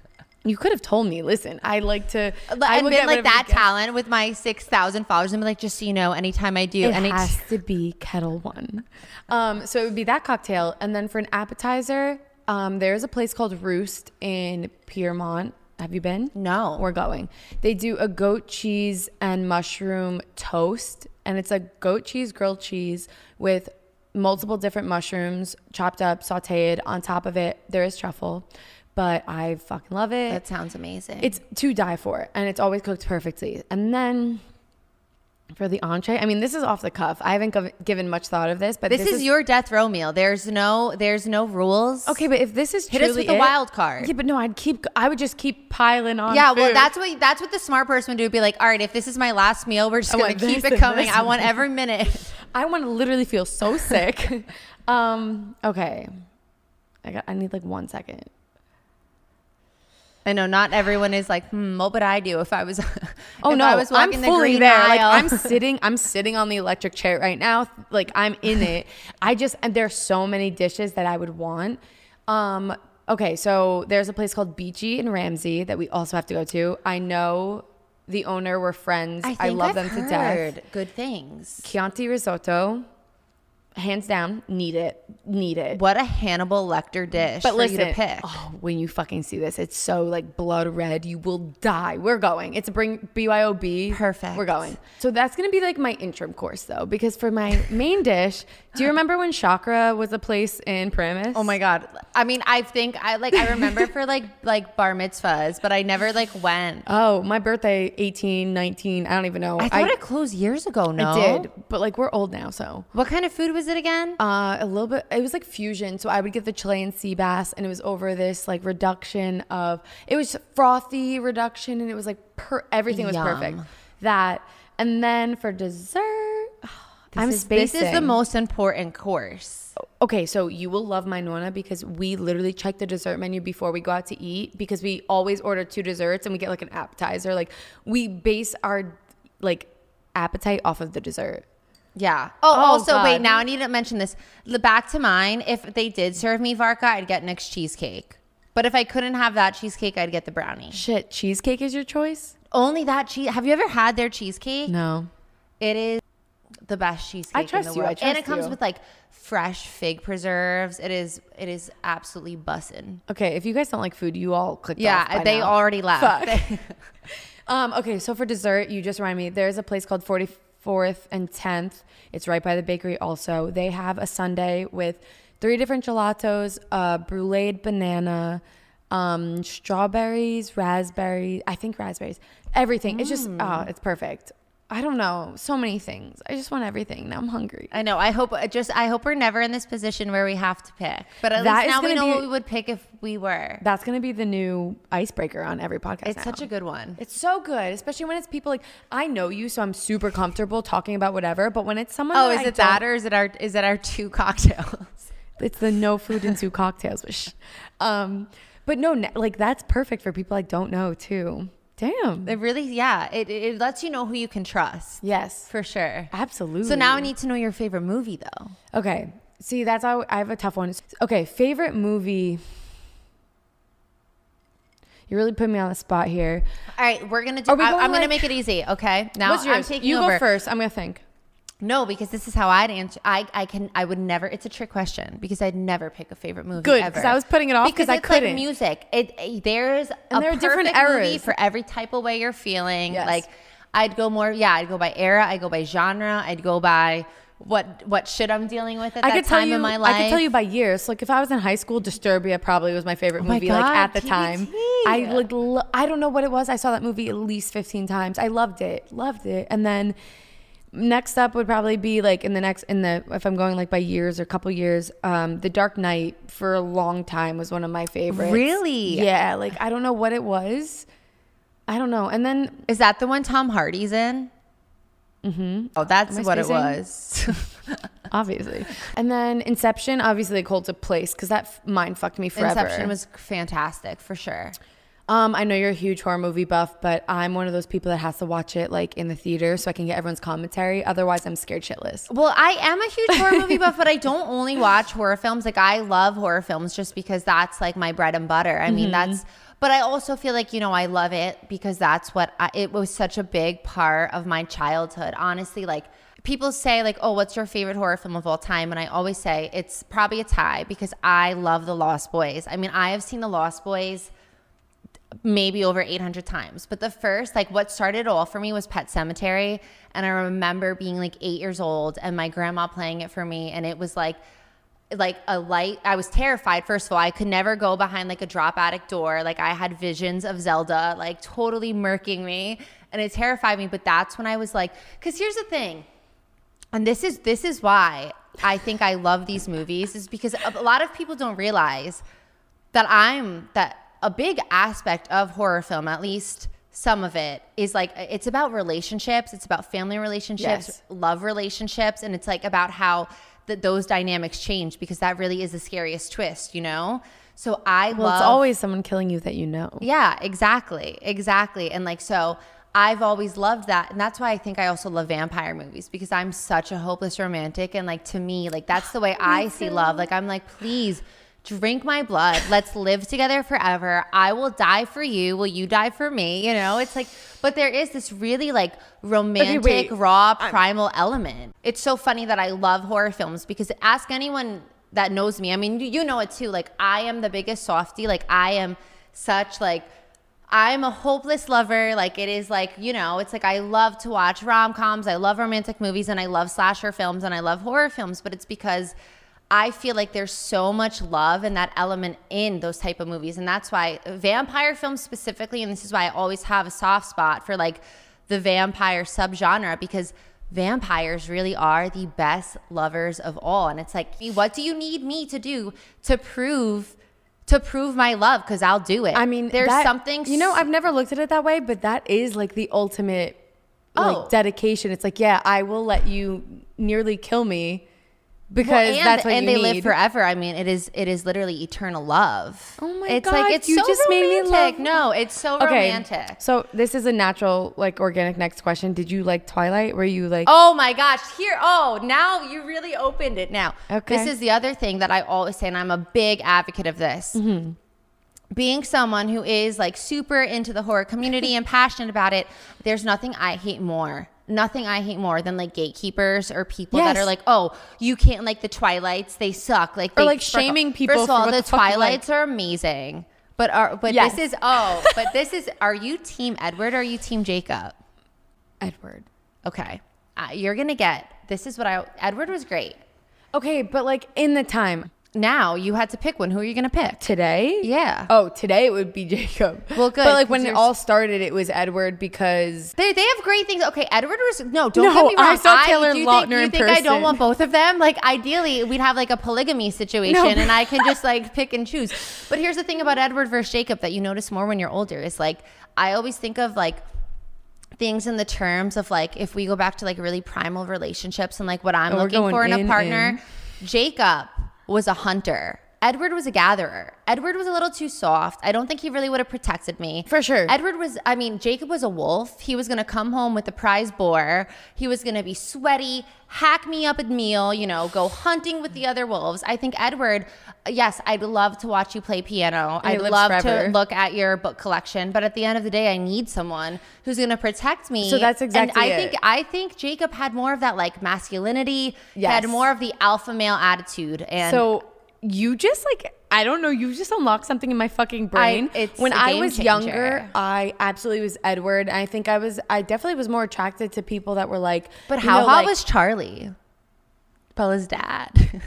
[SPEAKER 1] [laughs]
[SPEAKER 2] you could have told me. Listen, I like to. I
[SPEAKER 1] I've been like that talent with my six thousand followers. I'm like, just so you know, anytime I do,
[SPEAKER 2] It
[SPEAKER 1] any
[SPEAKER 2] has to be Ketel One. Um, so it would be that cocktail, and then for an appetizer, um, there's a place called Roost in Piermont. Have you been?
[SPEAKER 1] No.
[SPEAKER 2] We're going. They do a goat cheese and mushroom toast, and it's a goat cheese grilled cheese with multiple different mushrooms chopped up, sauteed. On top of it, there is truffle, but I fucking love it.
[SPEAKER 1] that sounds amazing.
[SPEAKER 2] It's to die for, and it's always cooked perfectly. And then for the entree, I mean, this is off the cuff. I haven't gov- given much thought of this, but
[SPEAKER 1] this, is, your death row meal. There's no, there's no rules.
[SPEAKER 2] okay. But if this is
[SPEAKER 1] Hit us with the
[SPEAKER 2] it-
[SPEAKER 1] wild card.
[SPEAKER 2] yeah, but no, I'd keep. I would just keep piling on.
[SPEAKER 1] Yeah, well, that's what that's what the smart person would do. Be like, all right, if this is my last meal, we're just
[SPEAKER 2] I
[SPEAKER 1] gonna keep it coming. I want every minute. [laughs] [laughs]
[SPEAKER 2] I want to literally feel so sick. [laughs] um. Okay. I got. I need like one second.
[SPEAKER 1] I know not everyone is like, hmm, what would I do if I was? [laughs]
[SPEAKER 2] Oh
[SPEAKER 1] if
[SPEAKER 2] no,
[SPEAKER 1] I was
[SPEAKER 2] I'm
[SPEAKER 1] the
[SPEAKER 2] fully
[SPEAKER 1] green
[SPEAKER 2] there. Like. I'm sitting, I'm sitting on the electric chair right now. Like I'm in [laughs] it. I just and there's so many dishes that I would want. Um, okay, so there's a place called Beachy in Ramsey that we also have to go to. I know the owner. We're friends. I,
[SPEAKER 1] think
[SPEAKER 2] love
[SPEAKER 1] I've
[SPEAKER 2] them to death.
[SPEAKER 1] Good things.
[SPEAKER 2] Chianti risotto, hands down, need it, need it.
[SPEAKER 1] What a Hannibal Lecter dish
[SPEAKER 2] But
[SPEAKER 1] for
[SPEAKER 2] listen,
[SPEAKER 1] you to pick.
[SPEAKER 2] oh, when you fucking see this, it's so like blood red. You will die. We're going. It's a bring BYOB.
[SPEAKER 1] Perfect.
[SPEAKER 2] We're going. So that's gonna be like my interim course though, because for my main [laughs] dish, do you remember when Chakra was a place in Paramus?
[SPEAKER 1] Oh my god! I mean, I think I like I remember for like [laughs] like bar mitzvahs, but I never like went.
[SPEAKER 2] Oh, my birthday, 18, 19, I don't even know.
[SPEAKER 1] I thought it closed years ago. No,
[SPEAKER 2] I did, but like we're old now, so
[SPEAKER 1] What kind of food was it again?
[SPEAKER 2] Uh, a little bit. It was like fusion. So I would get the Chilean sea bass, and it was over this like reduction of. It was frothy reduction, and it was like per everything was perfect. That, and then for dessert, [sighs]
[SPEAKER 1] This
[SPEAKER 2] I'm
[SPEAKER 1] is, This is the most important course.
[SPEAKER 2] Okay, so you will love my nona because we literally check the dessert menu before we go out to eat because we always order two desserts and we get like an appetizer. Like we base our like appetite off of the dessert.
[SPEAKER 1] Yeah. Oh,
[SPEAKER 2] Oh,
[SPEAKER 1] also, wait, now I need to mention this. The back to mine, if they did serve me Varka, I'd get Nick's cheesecake. But if I couldn't have that cheesecake, I'd get the brownie.
[SPEAKER 2] Shit, cheesecake is your choice?
[SPEAKER 1] Only that cheese. Have you ever had their cheesecake?
[SPEAKER 2] No.
[SPEAKER 1] It is the best cheesecake
[SPEAKER 2] I trust
[SPEAKER 1] in the
[SPEAKER 2] you, I
[SPEAKER 1] world. and it comes
[SPEAKER 2] you.
[SPEAKER 1] with like fresh fig preserves. It is it is absolutely bussin'.
[SPEAKER 2] Okay, if you guys don't like food, you all clicked
[SPEAKER 1] Yeah, they
[SPEAKER 2] now.
[SPEAKER 1] already left.
[SPEAKER 2] Fuck. [laughs] [laughs] Um, okay, so for dessert, you just remind me. There's a place called 44th and 10th. It's right by the bakery. Also, they have a sundae with three different gelatos: uh, bruleed banana, um, strawberries, raspberries, I think raspberries. Everything. It's just oh, it's perfect. I don't know. So many things. I just want everything. Now I'm hungry.
[SPEAKER 1] I know. I hope just I hope we're never in this position where we have to pick. But at
[SPEAKER 2] That
[SPEAKER 1] least now we know
[SPEAKER 2] be-
[SPEAKER 1] what we would pick if we were.
[SPEAKER 2] That's gonna be the new icebreaker on every podcast.
[SPEAKER 1] It's
[SPEAKER 2] now.
[SPEAKER 1] such a good one.
[SPEAKER 2] It's so good, especially when it's people like I know you, so I'm super comfortable talking about whatever. But when it's someone,
[SPEAKER 1] Oh,
[SPEAKER 2] that
[SPEAKER 1] is
[SPEAKER 2] I
[SPEAKER 1] it that or is it our is it our two cocktails? [laughs]
[SPEAKER 2] It's the no food and two cocktails. But, um, but no, like that's perfect for people I don't know too. Damn.
[SPEAKER 1] It really, yeah. It, it lets you know who you can trust
[SPEAKER 2] yes,
[SPEAKER 1] for sure.
[SPEAKER 2] absolutely.
[SPEAKER 1] So now I need to know your favorite movie though.
[SPEAKER 2] Okay, see that's how I have a tough one. Okay, favorite movie. You really put me on the spot here.
[SPEAKER 1] All right, we're gonna do.
[SPEAKER 2] Are we
[SPEAKER 1] I,
[SPEAKER 2] going,
[SPEAKER 1] I'm gonna make it easy. Okay. Now
[SPEAKER 2] What's yours?
[SPEAKER 1] I'm taking
[SPEAKER 2] you
[SPEAKER 1] over.
[SPEAKER 2] go first. I'm gonna think.
[SPEAKER 1] No, because this is how I'd answer. I, I can I would never. It's a trick question because I'd never pick a favorite movie.
[SPEAKER 2] Good,
[SPEAKER 1] ever.
[SPEAKER 2] 'cause I was putting it off
[SPEAKER 1] because
[SPEAKER 2] I
[SPEAKER 1] it's
[SPEAKER 2] couldn't.
[SPEAKER 1] music. It, it- there's a
[SPEAKER 2] there are different eras.
[SPEAKER 1] for every type of way you're feeling.
[SPEAKER 2] Yes.
[SPEAKER 1] Like I'd go more. Yeah, I'd go by era. I'd go by genre. I'd go by what what shit I'm dealing with at
[SPEAKER 2] I
[SPEAKER 1] that
[SPEAKER 2] could tell
[SPEAKER 1] time
[SPEAKER 2] you.
[SPEAKER 1] in my life.
[SPEAKER 2] I could tell you by years. Like if I was in high school, Disturbia probably was my favorite
[SPEAKER 1] Oh my
[SPEAKER 2] movie.
[SPEAKER 1] God,
[SPEAKER 2] like at the
[SPEAKER 1] TBT.
[SPEAKER 2] time, I like. Lo- I don't know what it was. I saw that movie at least fifteen times. I loved it. Loved it. And then next up would probably be like in the next in the if I'm going like by years or couple years. Um, The Dark Knight for a long time was one of my favorites.
[SPEAKER 1] Really?
[SPEAKER 2] Yeah. Like I don't know what it was. I don't know. And then
[SPEAKER 1] Is that the one Tom Hardy's in? Mm-hmm. Oh, that's what it was. [laughs]
[SPEAKER 2] obviously, and then Inception obviously like holds a place because that f- mind fucked me forever.
[SPEAKER 1] Inception was fantastic for sure.
[SPEAKER 2] Um, I know you're a huge horror movie buff, but I'm one of those people that has to watch it like in the theater so I can get everyone's commentary. Otherwise, I'm scared shitless.
[SPEAKER 1] Well, I am a huge horror movie buff, but I don't only watch horror films. Like I love horror films just because that's like my bread and butter. I mean, that's. But I also feel like you know I love it because that's what I, it was such a big part of my childhood. Honestly, like people say like, "Oh, what's your favorite horror film of all time?" And I always say it's probably a tie because I love The Lost Boys. I mean, I have seen The Lost Boys maybe over 800 times. But the first, like what started it all for me was Pet Sematary. And I remember being like eight years old and my grandma playing it for me. And it was like, like a light. I was terrified. First of all, I could never go behind like a drop attic door. Like I had visions of Zelda, like totally murking me. And it terrified me. But that's when I was like, because here's the thing and this is this is why I think I love these movies is because a a lot of people don't realize that I'm that a big aspect of horror film, at least some of it, is like it's about relationships, it's about family relationships,
[SPEAKER 2] Yes.
[SPEAKER 1] love relationships, and it's like about how that those dynamics change because that really is the scariest twist, you know. So I
[SPEAKER 2] Well,
[SPEAKER 1] love
[SPEAKER 2] it's always someone killing you that you know.
[SPEAKER 1] yeah, exactly. Exactly. And like, so I've always loved that. And that's why I think I also love vampire movies because I'm such a hopeless romantic. And like, to me, like, that's the way [sighs] I see love. Like, I'm like, please drink my blood. Let's live together forever. I will die for you. Will you die for me? You know, it's like, but there is this really like romantic,
[SPEAKER 2] wait.
[SPEAKER 1] raw, primal element. It's so funny that I love horror films because ask anyone that knows me. I mean, you, you know it too. Like I am the biggest softie. Like I am such like I'm a hopeless lover. Like it is like, you know, it's like I love to watch rom-coms, I love romantic movies and I love slasher films and I love horror films, but it's because I feel like there's so much love and that element in those type of movies. And that's why vampire films specifically, and this is why I always have a soft spot for like the vampire subgenre because vampires really are the best lovers of all. And it's like, what do you need me to do to prove to prove my love? Because I'll do it.
[SPEAKER 2] I mean,
[SPEAKER 1] there's
[SPEAKER 2] that-
[SPEAKER 1] something
[SPEAKER 2] You know, I've never looked at it that way, but that is like the ultimate
[SPEAKER 1] Oh.
[SPEAKER 2] like dedication. It's like, yeah, I will let you nearly kill me because
[SPEAKER 1] Well, and,
[SPEAKER 2] that's what
[SPEAKER 1] and they
[SPEAKER 2] need.
[SPEAKER 1] live forever. I mean, it is it is literally eternal love.
[SPEAKER 2] Oh my
[SPEAKER 1] it's
[SPEAKER 2] God,
[SPEAKER 1] like it's
[SPEAKER 2] you
[SPEAKER 1] so
[SPEAKER 2] just made me
[SPEAKER 1] romantic.
[SPEAKER 2] love-
[SPEAKER 1] No, it's so
[SPEAKER 2] Okay,
[SPEAKER 1] romantic.
[SPEAKER 2] so this is a natural, like, organic next question. Did you like Twilight? Were you like,
[SPEAKER 1] Oh my gosh, here. Oh, now you really opened it now.
[SPEAKER 2] Okay.
[SPEAKER 1] This is the other thing that I always say, and I'm a big advocate of this.
[SPEAKER 2] Mm-hmm.
[SPEAKER 1] Being someone who is like super into the horror community and passionate about it, there's nothing I hate more. Nothing I hate more than like gatekeepers or people that are like, oh, you can't like the Twilights, they suck. Like,
[SPEAKER 2] Or,
[SPEAKER 1] they
[SPEAKER 2] like,
[SPEAKER 1] sparkle.
[SPEAKER 2] shaming people
[SPEAKER 1] First of all, the
[SPEAKER 2] the
[SPEAKER 1] Twilights are amazing, but are but
[SPEAKER 2] Yes.
[SPEAKER 1] this is [laughs] oh, but this is. Are you Team Edward or are you Team Jacob?
[SPEAKER 2] Edward?
[SPEAKER 1] Okay, uh, you're gonna get. This is what I. Edward was great.
[SPEAKER 2] Okay, but like in the time
[SPEAKER 1] Now you had to pick one. Who are you gonna pick?
[SPEAKER 2] today,
[SPEAKER 1] Yeah.
[SPEAKER 2] Oh, today it would be [laughs] Jacob.
[SPEAKER 1] Well, good,
[SPEAKER 2] But like when it all started, it was Edward because
[SPEAKER 1] They, they have great things. Okay, Edward was no. Don't
[SPEAKER 2] No,
[SPEAKER 1] get me wrong.
[SPEAKER 2] I saw Taylor
[SPEAKER 1] do you
[SPEAKER 2] Lautner
[SPEAKER 1] think, you
[SPEAKER 2] in
[SPEAKER 1] think I don't want both of them? Like ideally, we'd have like a polygamy situation,
[SPEAKER 2] No.
[SPEAKER 1] and I can just [laughs] like pick and choose. But here's the thing about Edward versus Jacob that you notice more when you're older is like I always think of like things in the terms of like if we go back to like really primal relationships and like what I'm
[SPEAKER 2] Oh,
[SPEAKER 1] looking for in,
[SPEAKER 2] in,
[SPEAKER 1] a partner. Jacob was a hunter. Edward was a gatherer. Edward was a little too soft. I don't think he really would have protected me.
[SPEAKER 2] For sure.
[SPEAKER 1] Edward was, I mean, Jacob was a wolf. He was going to come home with the prize boar. He was going to be sweaty, hack me up at meal, you know, go hunting with the other wolves. I think Edward, yes, I'd love to watch you play piano. I'd love
[SPEAKER 2] forever.
[SPEAKER 1] to look at your book collection. But at the end of the day, I need someone who's going to protect me.
[SPEAKER 2] So that's exactly
[SPEAKER 1] And I
[SPEAKER 2] it.
[SPEAKER 1] think, I think Jacob had more of that like masculinity. He had more of the alpha male attitude. And
[SPEAKER 2] so you just like I don't know, you just unlocked something in my fucking brain.
[SPEAKER 1] it's
[SPEAKER 2] when I was
[SPEAKER 1] changer.
[SPEAKER 2] younger, I absolutely was Edward. I think I was I definitely was more attracted to people that were like
[SPEAKER 1] but how
[SPEAKER 2] know,
[SPEAKER 1] hot
[SPEAKER 2] like-
[SPEAKER 1] was Charlie? Bella's dad. [laughs]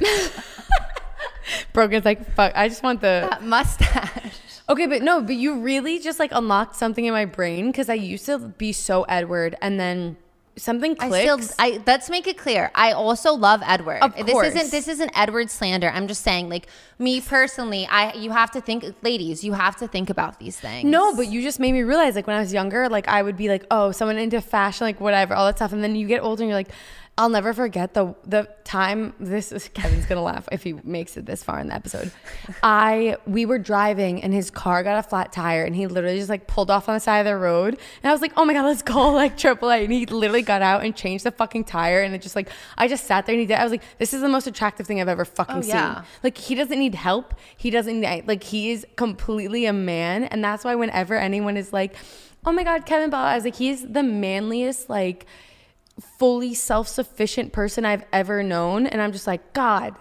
[SPEAKER 2] Brogan's like fuck I just want the
[SPEAKER 1] that mustache.
[SPEAKER 2] Okay, but no, but you really just like unlocked something in my brain because I used to be so Edward and then something
[SPEAKER 1] I
[SPEAKER 2] clicks.
[SPEAKER 1] still, I let's make it clear. I also love Edward.
[SPEAKER 2] Of
[SPEAKER 1] This
[SPEAKER 2] course.
[SPEAKER 1] isn't this isn't Edward slander. I'm just saying, like me personally, I you have to think, ladies, you have to think about these things.
[SPEAKER 2] No, but you just made me realize like when I was younger, like I would be like, oh, someone into fashion, like whatever, all that stuff. And then you get older and you're like, I'll never forget the the time this is Kevin's gonna laugh if he makes it this far in the episode. I we were driving and his car got a flat tire and he literally just like pulled off on the side of the road. And I was like, oh my god, let's call [laughs] like AAA. And he literally got out and changed the fucking tire and it just like I just sat there and he did I was like, this is the most attractive thing I've ever fucking
[SPEAKER 1] Oh, yeah.
[SPEAKER 2] seen. Like he doesn't need help. He doesn't need, like he is completely a man, and that's why whenever anyone is like, "Oh my God, Kevin Ball," I was like, he's the manliest, like fully self-sufficient person I've ever known, and I'm just like, God,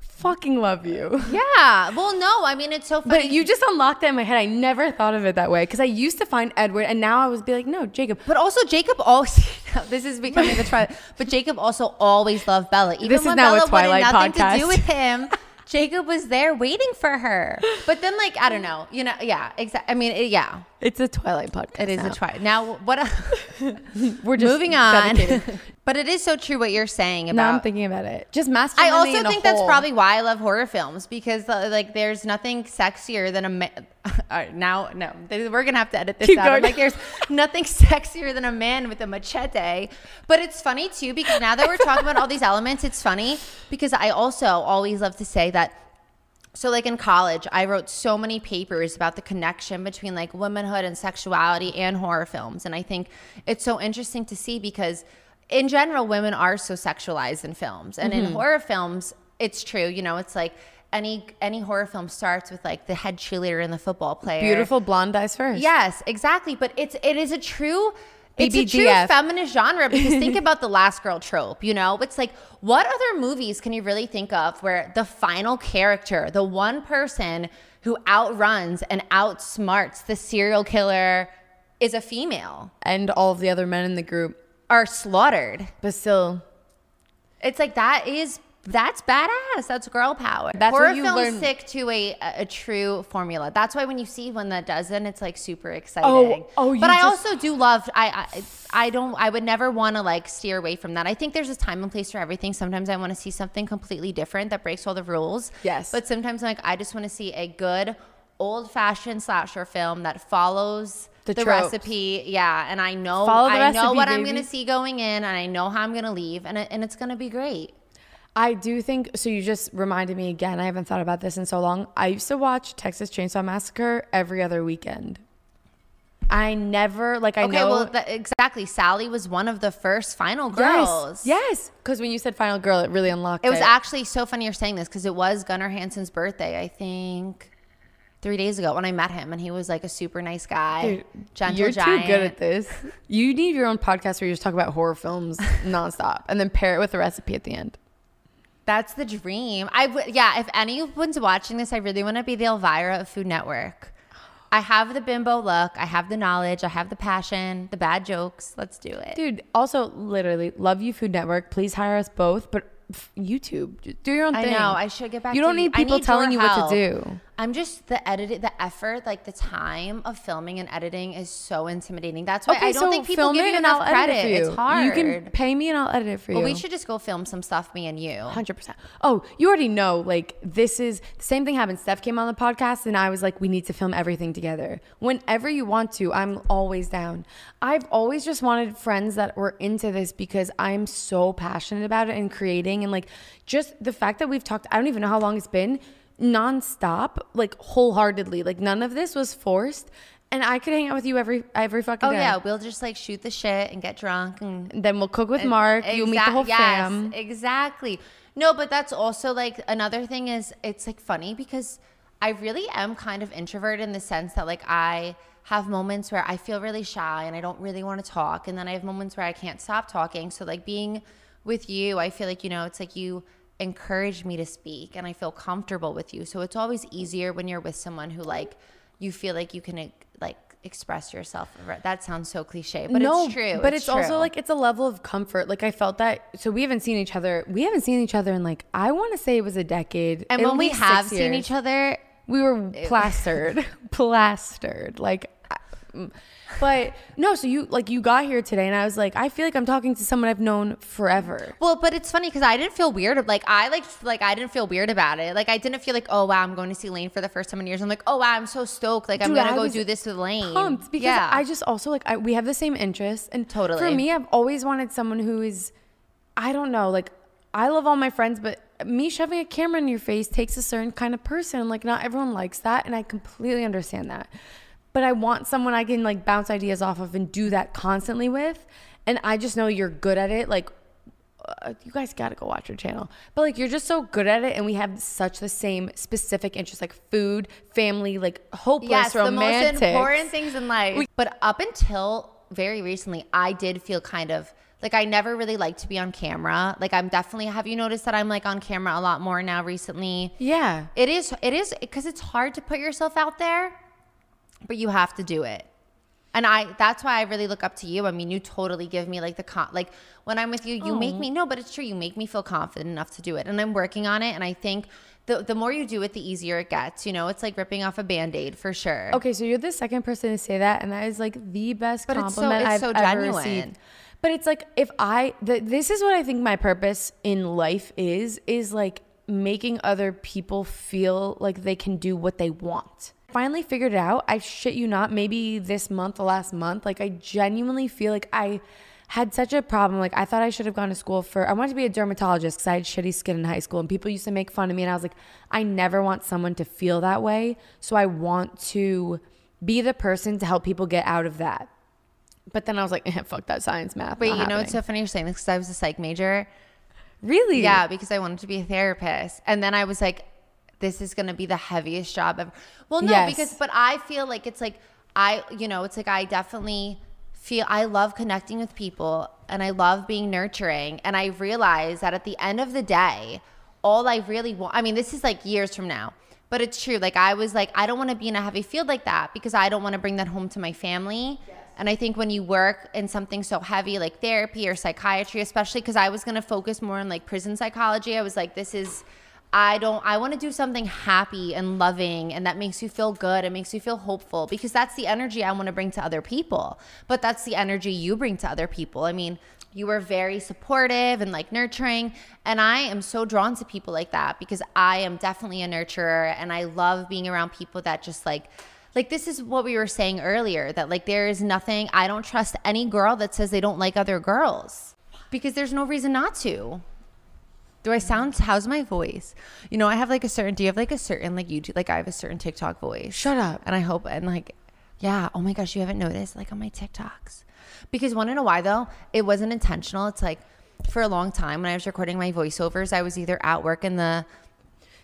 [SPEAKER 2] fucking love you. [laughs]
[SPEAKER 1] Yeah. Well, no. I mean, it's so funny.
[SPEAKER 2] But you just unlocked that in my head. I never thought of it that way because I used to find Edward, and now I was be like, no, Jacob.
[SPEAKER 1] But also, Jacob always. [laughs] this is becoming the trial, [laughs] But Jacob also always loved Bella. Even
[SPEAKER 2] This is
[SPEAKER 1] when
[SPEAKER 2] now a
[SPEAKER 1] Bella
[SPEAKER 2] Twilight
[SPEAKER 1] wanted nothing to do with him, Jacob was there waiting for her. But then, like, I don't know. You know, yeah, exactly. I mean, it, yeah,
[SPEAKER 2] It's a Twilight podcast.
[SPEAKER 1] it is
[SPEAKER 2] now.
[SPEAKER 1] a Twilight. Now, what? [laughs]
[SPEAKER 2] We're [laughs] just
[SPEAKER 1] moving on. [laughs] but it is so true what you're saying
[SPEAKER 2] now
[SPEAKER 1] about.
[SPEAKER 2] I'm thinking about it. Just
[SPEAKER 1] I also
[SPEAKER 2] in a
[SPEAKER 1] think that's probably why I love horror films because uh, like there's nothing sexier than a right, now no, we're gonna have to edit this
[SPEAKER 2] Keep
[SPEAKER 1] out.
[SPEAKER 2] Going.
[SPEAKER 1] like there's nothing sexier than a man with a machete. But it's funny too because now that we're talking about all these elements, it's funny because I also always love to say that so like in college i wrote so many papers about the connection between like womanhood and sexuality and horror films and i think it's so interesting to see because in general women are so sexualized in films and
[SPEAKER 2] Mm-hmm.
[SPEAKER 1] in horror films it's true you know it's like any any horror film starts with like the head cheerleader and the football player
[SPEAKER 2] beautiful blonde eyes first.
[SPEAKER 1] Yes, exactly. But it's it is a true it's a true feminist genre because think [laughs] about the last girl trope, you know? It's like what other movies can you really think of where the final character, the one person who outruns and outsmarts the serial killer is a female
[SPEAKER 2] and all of the other men in the group.
[SPEAKER 1] are slaughtered.
[SPEAKER 2] But still,
[SPEAKER 1] It's like that is that's badass. That's girl power.
[SPEAKER 2] That's
[SPEAKER 1] Horror
[SPEAKER 2] what you
[SPEAKER 1] films
[SPEAKER 2] learn-
[SPEAKER 1] stick to a, a true formula. That's why when you see one that doesn't, it's like super oh, exciting.
[SPEAKER 2] oh, you
[SPEAKER 1] but I
[SPEAKER 2] just-
[SPEAKER 1] also do love. I I, I don't. I would never want to like steer away from that. I think there's a time and place for everything. Sometimes I want to see something completely different that breaks all the rules.
[SPEAKER 2] Yes.
[SPEAKER 1] But sometimes like I just want to see a good old fashioned slasher film that follows
[SPEAKER 2] The
[SPEAKER 1] the, recipe. Yeah, and I know
[SPEAKER 2] Follow the
[SPEAKER 1] I know
[SPEAKER 2] recipe,
[SPEAKER 1] what I'm gonna see going in, and I know how I'm gonna leave, and it, and it's gonna be great.
[SPEAKER 2] I do think so. You just reminded me again. I haven't thought about this in so long. I used to watch Texas Chainsaw Massacre every other weekend. I never like I
[SPEAKER 1] Okay,
[SPEAKER 2] know.
[SPEAKER 1] well, th- exactly. Sally was one of the first final girls.
[SPEAKER 2] yes. Because when you said final girl, it really unlocked.
[SPEAKER 1] It was actually so funny you're saying this because it was Gunnar Hansen's birthday, I think, three days ago when I met him, and he was like a super nice guy,
[SPEAKER 2] Dude,
[SPEAKER 1] gentle
[SPEAKER 2] You're
[SPEAKER 1] giant.
[SPEAKER 2] too good at this. You need your own podcast where you just talk about horror films [laughs] nonstop and then pair it with a recipe at the end.
[SPEAKER 1] That's the dream. I w- yeah. If anyone's watching this, I really want to be the Elvira of Food Network. I have the bimbo look. I have the knowledge. I have the passion. The bad jokes. Let's do it.
[SPEAKER 2] Dude, also literally love you Food Network. Please hire us both, but YouTube, do your own thing.
[SPEAKER 1] I know. I should get back.
[SPEAKER 2] You don't need people
[SPEAKER 1] need
[SPEAKER 2] telling you what to do.
[SPEAKER 1] I'm just the edit, the effort, like the time of filming and editing is so intimidating. That's why I don't think people give you enough credit. It's hard.
[SPEAKER 2] You can pay me and I'll edit it for you.
[SPEAKER 1] Well, we should just go film some stuff, me and you.
[SPEAKER 2] Hundred percent. Oh, you already know. Like this is the same thing happened. Steph came on the podcast, and I was like, "We need to film everything together." Whenever you want to, I'm always down. I've always just wanted friends that were into this because I'm so passionate about it and creating, and like just the fact that we've talked. I don't even know how long it's been, nonstop, like wholeheartedly. Like none of this was forced, and I could hang out with you every every fucking
[SPEAKER 1] Oh
[SPEAKER 2] day.
[SPEAKER 1] yeah, we'll just like shoot the shit and get drunk and
[SPEAKER 2] And then we'll cook with Mark. You'll meet the
[SPEAKER 1] Exact-
[SPEAKER 2] whole
[SPEAKER 1] yes,
[SPEAKER 2] fam.
[SPEAKER 1] Exactly. No, but that's also like another thing is it's like funny because I really am kind of introverted in the sense that like I have moments where I feel really shy and I don't really want to talk and then I have moments where I can't stop talking. So like being with you, I feel like you know, it's like you encourage me to speak and I feel comfortable with you. So it's always easier when you're with someone who like you feel like you can like express yourself. That sounds so cliche, but it's true.
[SPEAKER 2] But it's, also
[SPEAKER 1] true.
[SPEAKER 2] like it's a level of comfort. Like I felt that. So we haven't seen each other. We haven't seen each other in like I want to say it was a decade.
[SPEAKER 1] And when we have seen
[SPEAKER 2] years.
[SPEAKER 1] each other,
[SPEAKER 2] we were plastered, [laughs] plastered. Like, mm. but no. So you like you got here today, and I was like, I feel like I'm talking to someone I've known forever.
[SPEAKER 1] well, but it's funny because I didn't feel weird. Like I like like I didn't feel weird about it. Like I didn't feel like oh wow I'm going to see Lane for the first time in years. I'm like oh wow I'm so stoked. Like I'm gonna
[SPEAKER 2] I
[SPEAKER 1] go do this with Lane.
[SPEAKER 2] Pumped because
[SPEAKER 1] yeah.
[SPEAKER 2] I just also like I, we have the same interests, and
[SPEAKER 1] totally for
[SPEAKER 2] me, I've always wanted someone who is, I don't know, like I love all my friends, but me shoving a camera in your face takes a certain kind of person. Like not everyone likes that, and I completely understand that. But I want someone I can like bounce ideas off of and do that constantly with. And I just know you're good at it. Like uh, you guys got to go watch your channel. But like you're just so good at it, and we have such the same specific interests, like food, family, like hopeless,
[SPEAKER 1] yes,
[SPEAKER 2] romantic.
[SPEAKER 1] the most important things in life. but up until very recently, I did feel kind of like I never really liked to be on camera. Like I'm definitely. Have you noticed that I'm like on camera a lot more now recently?
[SPEAKER 2] Yeah.
[SPEAKER 1] It is. It is because it's hard to put yourself out there, but you have to do it. And I that's why I really look up to you. I mean, you totally give me like the con like when I'm with you, you make me oh. no, but it's true. You make me feel confident enough to do it. And I'm working on it. And I think the the more you do it, the easier it gets. You know, it's like ripping off a band-aid for sure.
[SPEAKER 2] Okay, so you're the second person to say that, and that is like the best
[SPEAKER 1] But it's so-
[SPEAKER 2] compliment
[SPEAKER 1] it's
[SPEAKER 2] I've
[SPEAKER 1] so
[SPEAKER 2] ever received. But it's like if I, the, this is what I think my purpose in life is, is like making other people feel like they can do what they want. Finally figured it out. I shit you not. Maybe this month, the last month, like I genuinely feel like I had such a problem. Like I thought I should have gone to school for. I wanted to be a dermatologist because I had shitty skin in high school, and people used to make fun of me. And I was like, I never want someone to feel that way. So I want to be the person to help people get out of that. But then I was like, eh, [laughs] fuck that science math.
[SPEAKER 1] Wait, you know it's
[SPEAKER 2] happening.
[SPEAKER 1] so funny you're saying this because I was a psych major.
[SPEAKER 2] really?
[SPEAKER 1] Yeah, because I wanted to be a therapist. And then I was like, this is going to be the heaviest job ever. Well, no,
[SPEAKER 2] Yes.
[SPEAKER 1] because, but I feel like it's like, I, you know, it's like I definitely feel, I love connecting with people and I love being nurturing. And I realize that at the end of the day, all I really want, I mean, this is like years from now. But it's true. Like I was like, I don't want to be in a heavy field like that because I don't want to bring that home to my family. And I think when you work in something so heavy like therapy or psychiatry, especially because I was going to focus more on like prison psychology, I was like, this is, I don't, I want to do something happy and loving and that makes you feel good. It makes you feel hopeful because that's the energy I want to bring to other people. But that's the energy you bring to other people. I mean, you were very supportive and like nurturing. And I am so drawn to people like that because I am definitely a nurturer and I love being around people that just like, like this is what we were saying earlier that like there is nothing I don't trust any girl that says they don't like other girls because there's no reason not to. Do I sound how's my voice? You know, I have like a certain do you have like a certain like YouTube like I have a certain TikTok voice.
[SPEAKER 2] Shut up.
[SPEAKER 1] And I hope and like yeah, oh my gosh, you haven't noticed like on my TikToks. Because wanna know why though? It wasn't intentional. It's like for a long time when I was recording my voiceovers, I was either at work in the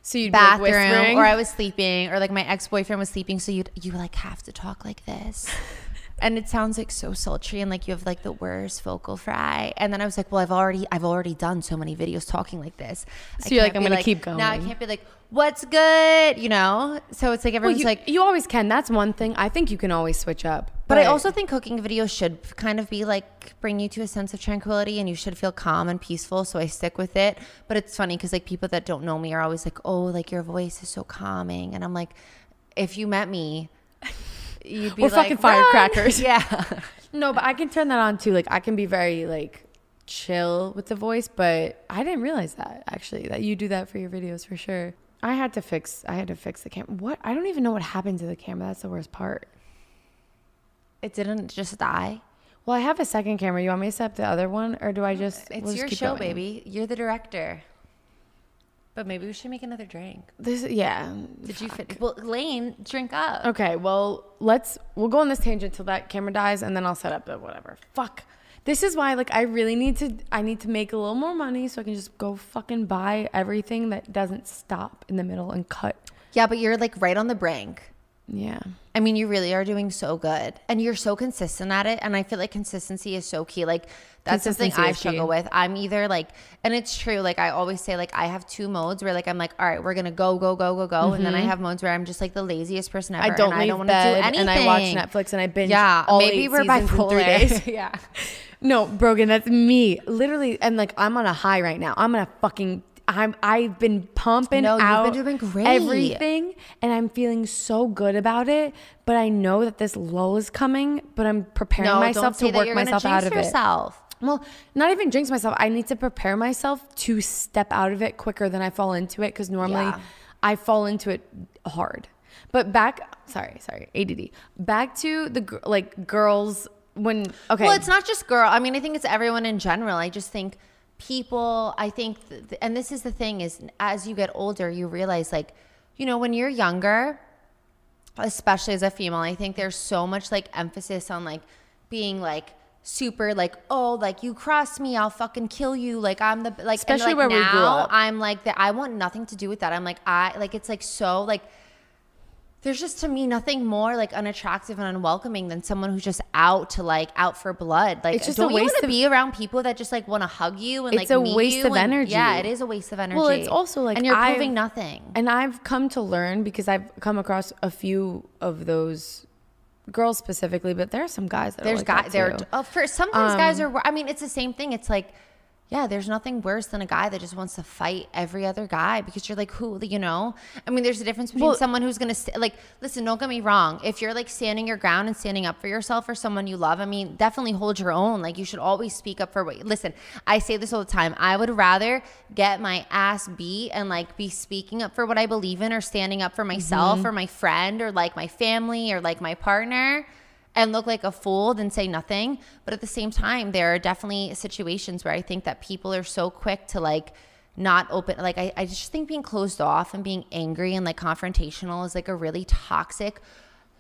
[SPEAKER 2] So you'd be, like,
[SPEAKER 1] bathroom or I was sleeping or like my ex-boyfriend was sleeping so you'd you like have to talk like this. [laughs] And it sounds like so sultry and like you have like the worst vocal fry. And then I was like, well, I've already I've already done so many videos talking like this. I
[SPEAKER 2] So you're like, I'm gonna keep going.
[SPEAKER 1] Now I can't be like, what's good, you know? So it's like
[SPEAKER 2] Well,
[SPEAKER 1] everyone's
[SPEAKER 2] you,
[SPEAKER 1] like,
[SPEAKER 2] you always can. That's one thing. I think you can always switch up.
[SPEAKER 1] but I also think cooking videos should kind of be like bring you to a sense of tranquility and you should feel calm and peaceful. So I stick with it. But it's funny because like people that don't know me are always like, oh, like your voice is so calming. And I'm like, if you met me, you'd be
[SPEAKER 2] We're
[SPEAKER 1] like,
[SPEAKER 2] fucking firecrackers. [laughs]
[SPEAKER 1] Yeah. [laughs]
[SPEAKER 2] no, but I can turn that on too. Like I can be very like chill with the voice, but I didn't realize that actually that you do that for your videos for sure. I had to fix. I had to fix the camera. What? I don't even know what happened to the camera. That's the worst part.
[SPEAKER 1] it didn't just die.
[SPEAKER 2] Well, I have a second camera. You want me to set up the other one, or do I just?
[SPEAKER 1] It's
[SPEAKER 2] we'll
[SPEAKER 1] your show,
[SPEAKER 2] going?
[SPEAKER 1] baby. You're the director. But maybe we should make another drink.
[SPEAKER 2] This, yeah.
[SPEAKER 1] Did you fit? Well, Lane, drink up.
[SPEAKER 2] Okay, well, let's we'll go on this tangent till that camera dies and then I'll set up the whatever. Fuck. This is why like I really need to I need to make a little more money so I can just go fucking buy everything that doesn't stop in the middle and cut.
[SPEAKER 1] Yeah, but you're like right on the brink.
[SPEAKER 2] Yeah.
[SPEAKER 1] I mean, you really are doing so good and you're so consistent at it. And I feel like consistency is so key. Like, that's something I struggle
[SPEAKER 2] key.
[SPEAKER 1] with. I'm either like, and it's true. Like, I always say, like, I have two modes where, like, I'm like, all right, we're going to go, go, go, go, go. And then I have modes where I'm just like the laziest person ever.
[SPEAKER 2] Mm-hmm. I don't
[SPEAKER 1] I don't want to do anything.
[SPEAKER 2] and I watch Netflix and I binge
[SPEAKER 1] Yeah,
[SPEAKER 2] all
[SPEAKER 1] maybe we're bipolar. [laughs] yeah.
[SPEAKER 2] No, Brogan, that's me. Literally, and like I'm on a high right now. I'm on a fucking. I'm. I've been pumping
[SPEAKER 1] No,
[SPEAKER 2] out
[SPEAKER 1] been
[SPEAKER 2] everything, and I'm feeling so good about it. But I know that this lull is coming. But I'm preparing
[SPEAKER 1] No,
[SPEAKER 2] myself to work myself out of it. Well, not even jinx myself. I need to prepare myself to step out of it quicker than I fall into it because normally
[SPEAKER 1] Yeah.
[SPEAKER 2] I fall into it hard. But back, sorry, sorry, ADD. Back to the like girls when okay.
[SPEAKER 1] Well, it's not just girl. I mean, I think it's everyone in general. I just think people, I think, th- and this is the thing is as you get older, you realize like, you know, when you're younger, especially as a female, I think there's so much like emphasis on like being like super like oh like you cross me i'll fucking kill you like i'm the like
[SPEAKER 2] Especially
[SPEAKER 1] and, like,
[SPEAKER 2] where we
[SPEAKER 1] now,
[SPEAKER 2] grew up.
[SPEAKER 1] i'm like that i want nothing to do with that i'm like i like it's like so like there's just to me nothing more like unattractive and unwelcoming than someone who's just out to like out for blood. Like
[SPEAKER 2] It's just
[SPEAKER 1] don't
[SPEAKER 2] a waste
[SPEAKER 1] to
[SPEAKER 2] of-
[SPEAKER 1] be around people that just like want to hug you and
[SPEAKER 2] It's
[SPEAKER 1] like
[SPEAKER 2] a
[SPEAKER 1] meet
[SPEAKER 2] waste
[SPEAKER 1] you
[SPEAKER 2] of
[SPEAKER 1] and-
[SPEAKER 2] energy.
[SPEAKER 1] Yeah, it is a waste of energy.
[SPEAKER 2] Well, it's also, like,
[SPEAKER 1] and you're
[SPEAKER 2] I've-
[SPEAKER 1] proving nothing.
[SPEAKER 2] And I've come to learn because I've come across a few of those girls specifically, but there are some guys that
[SPEAKER 1] There's
[SPEAKER 2] are like
[SPEAKER 1] guys
[SPEAKER 2] that
[SPEAKER 1] there. Oh, for sometimes guys
[SPEAKER 2] Um,
[SPEAKER 1] are. I mean, it's the same thing. It's like, yeah, there's nothing worse than a guy that just wants to fight every other guy because you're like, who, you know? I mean, there's a difference between
[SPEAKER 2] Well-
[SPEAKER 1] someone who's gonna st- like, listen, don't get me wrong. If you're like standing your ground and standing up for yourself or someone you love, I mean, definitely hold your own. Like, you should always speak up for what. You- Listen, I say this all the time. I would rather get my ass beat and like be speaking up for what I believe in or standing up for myself
[SPEAKER 2] Mm-hmm.
[SPEAKER 1] or my friend or like my family or like my partner and look like a fool than say nothing. But at the same time, there are definitely situations where I think that people are so quick to like not open. Like, I, I just think being closed off and being angry and like confrontational is like a really toxic,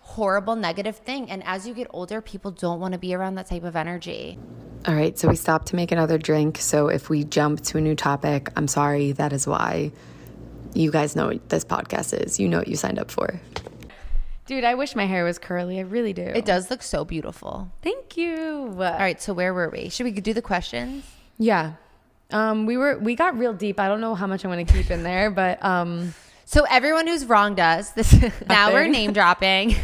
[SPEAKER 1] horrible, negative thing. And as you get older, people don't want to be around that type of energy.
[SPEAKER 3] All right, so we stopped to make another drink. So if we jump to a new topic, I'm sorry. That is why. You guys know what this podcast is. You know what you signed up for.
[SPEAKER 2] Dude, I wish my hair was curly. I really do.
[SPEAKER 1] It does look so beautiful.
[SPEAKER 2] Thank you.
[SPEAKER 1] All right, so where were we? Should we do the questions?
[SPEAKER 2] Yeah. Um, we were we got real deep. I don't know how much I want to keep in there, [laughs] but um,
[SPEAKER 1] So everyone who's wronged us, this [laughs] [laughs] now we're name dropping.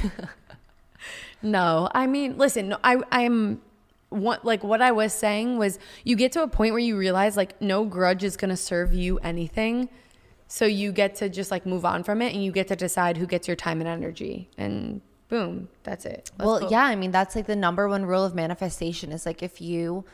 [SPEAKER 2] no. I mean, listen, no, I I'm what like what I was saying was you get to a point where you realize like no grudge is gonna serve you anything. So you get to just like move on from it and you get to decide who gets your time and energy. And boom, that's it. Let's
[SPEAKER 1] well,
[SPEAKER 2] go.
[SPEAKER 1] yeah, I mean that's like the number one rule of manifestation is like if you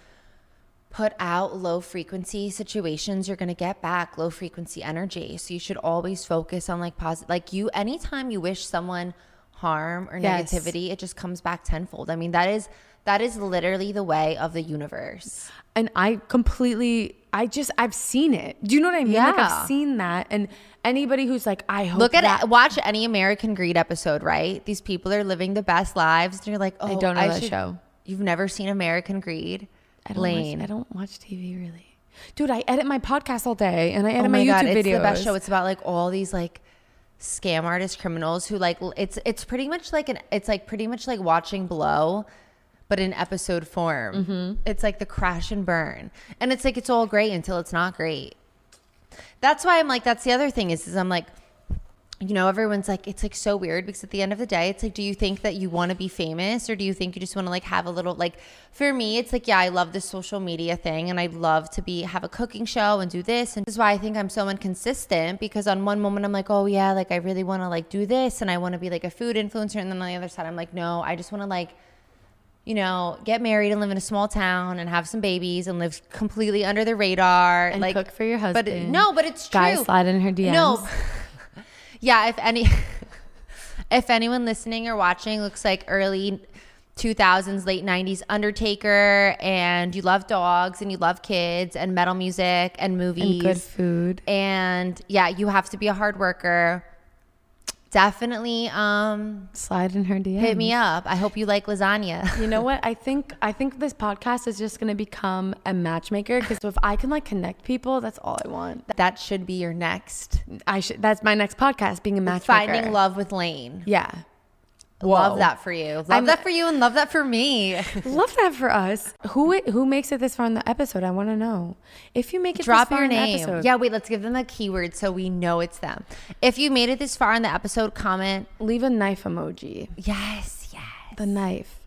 [SPEAKER 1] put out low frequency situations, you're going to get back low frequency energy. So you should always focus on like positive like you anytime you wish someone harm or
[SPEAKER 2] Yes.
[SPEAKER 1] negativity, it just comes back tenfold. I mean, that is that is literally the way of the universe.
[SPEAKER 2] and I completely, I just, I've seen it. Do you know what I mean? Like
[SPEAKER 1] Yeah.
[SPEAKER 2] I've seen that, and anybody who's like, I hope
[SPEAKER 1] Look at
[SPEAKER 2] that,
[SPEAKER 1] it. Watch any American Greed episode, right? These people are living the best lives. And you're like, oh,
[SPEAKER 2] I don't know that
[SPEAKER 1] should-
[SPEAKER 2] show.
[SPEAKER 1] You've never seen American Greed?
[SPEAKER 2] I don't
[SPEAKER 1] Lane.
[SPEAKER 2] Watch, I don't watch TV really, dude. I edit my podcast all day, and I edit
[SPEAKER 1] oh
[SPEAKER 2] my,
[SPEAKER 1] my,
[SPEAKER 2] YouTube
[SPEAKER 1] god,
[SPEAKER 2] videos.
[SPEAKER 1] it's the best show. It's about like all these like scam artist criminals who like it's it's pretty much like an it's like pretty much like watching Blow, but in episode form.
[SPEAKER 2] Mm-hmm.
[SPEAKER 1] It's like the crash and burn, and it's like it's all great until it's not great. That's why I'm like that's the other thing is is I'm like. You know, everyone's like, it's like so weird because at the end of the day, it's like, do you think that you want to be famous or do you think you just want to like have a little, like, for me, it's like, yeah, I love this social media thing and I'd love to be, have a cooking show and do this. And this is why I think I'm so inconsistent because on one moment I'm like, oh yeah, like I really want to like do this and I want to be like a food influencer. And then on the other side, I'm like, no, I just want to like, you know, get married and live in a small town and have some babies and live completely under the radar.
[SPEAKER 2] And
[SPEAKER 1] like
[SPEAKER 2] cook for your
[SPEAKER 1] But
[SPEAKER 2] husband.
[SPEAKER 1] no, but it's true.
[SPEAKER 2] Guys, slide in her DMs.
[SPEAKER 1] No. [laughs] yeah, if any [laughs] if anyone listening or watching looks like early 2000s, late 90s Undertaker and you love dogs and you love kids and metal music and movies
[SPEAKER 2] and good food.
[SPEAKER 1] and yeah, you have to be a hard worker. Definitely um
[SPEAKER 2] Slide in her DMs.
[SPEAKER 1] hit me up. I hope you like lasagna. [laughs]
[SPEAKER 2] You know what? I think I think this podcast is just gonna become a matchmaker because if I can like connect people, that's all I want.
[SPEAKER 1] that should be your next
[SPEAKER 2] I should. That's my next podcast, being a matchmaker.
[SPEAKER 1] finding love with Lane.
[SPEAKER 2] Yeah.
[SPEAKER 1] Love that for you. Love
[SPEAKER 2] I'm-
[SPEAKER 1] that for you and love that for me. [laughs]
[SPEAKER 2] Love that for us. Who who makes it this far in the episode? I want to know. If you make it,
[SPEAKER 1] Drop
[SPEAKER 2] this far
[SPEAKER 1] your
[SPEAKER 2] in the
[SPEAKER 1] name.
[SPEAKER 2] episode,
[SPEAKER 1] Yeah, wait, let's give them a keyword so we know it's them. If you made it this far in the episode, comment
[SPEAKER 2] leave a knife emoji.
[SPEAKER 1] yes, yes.
[SPEAKER 2] The knife.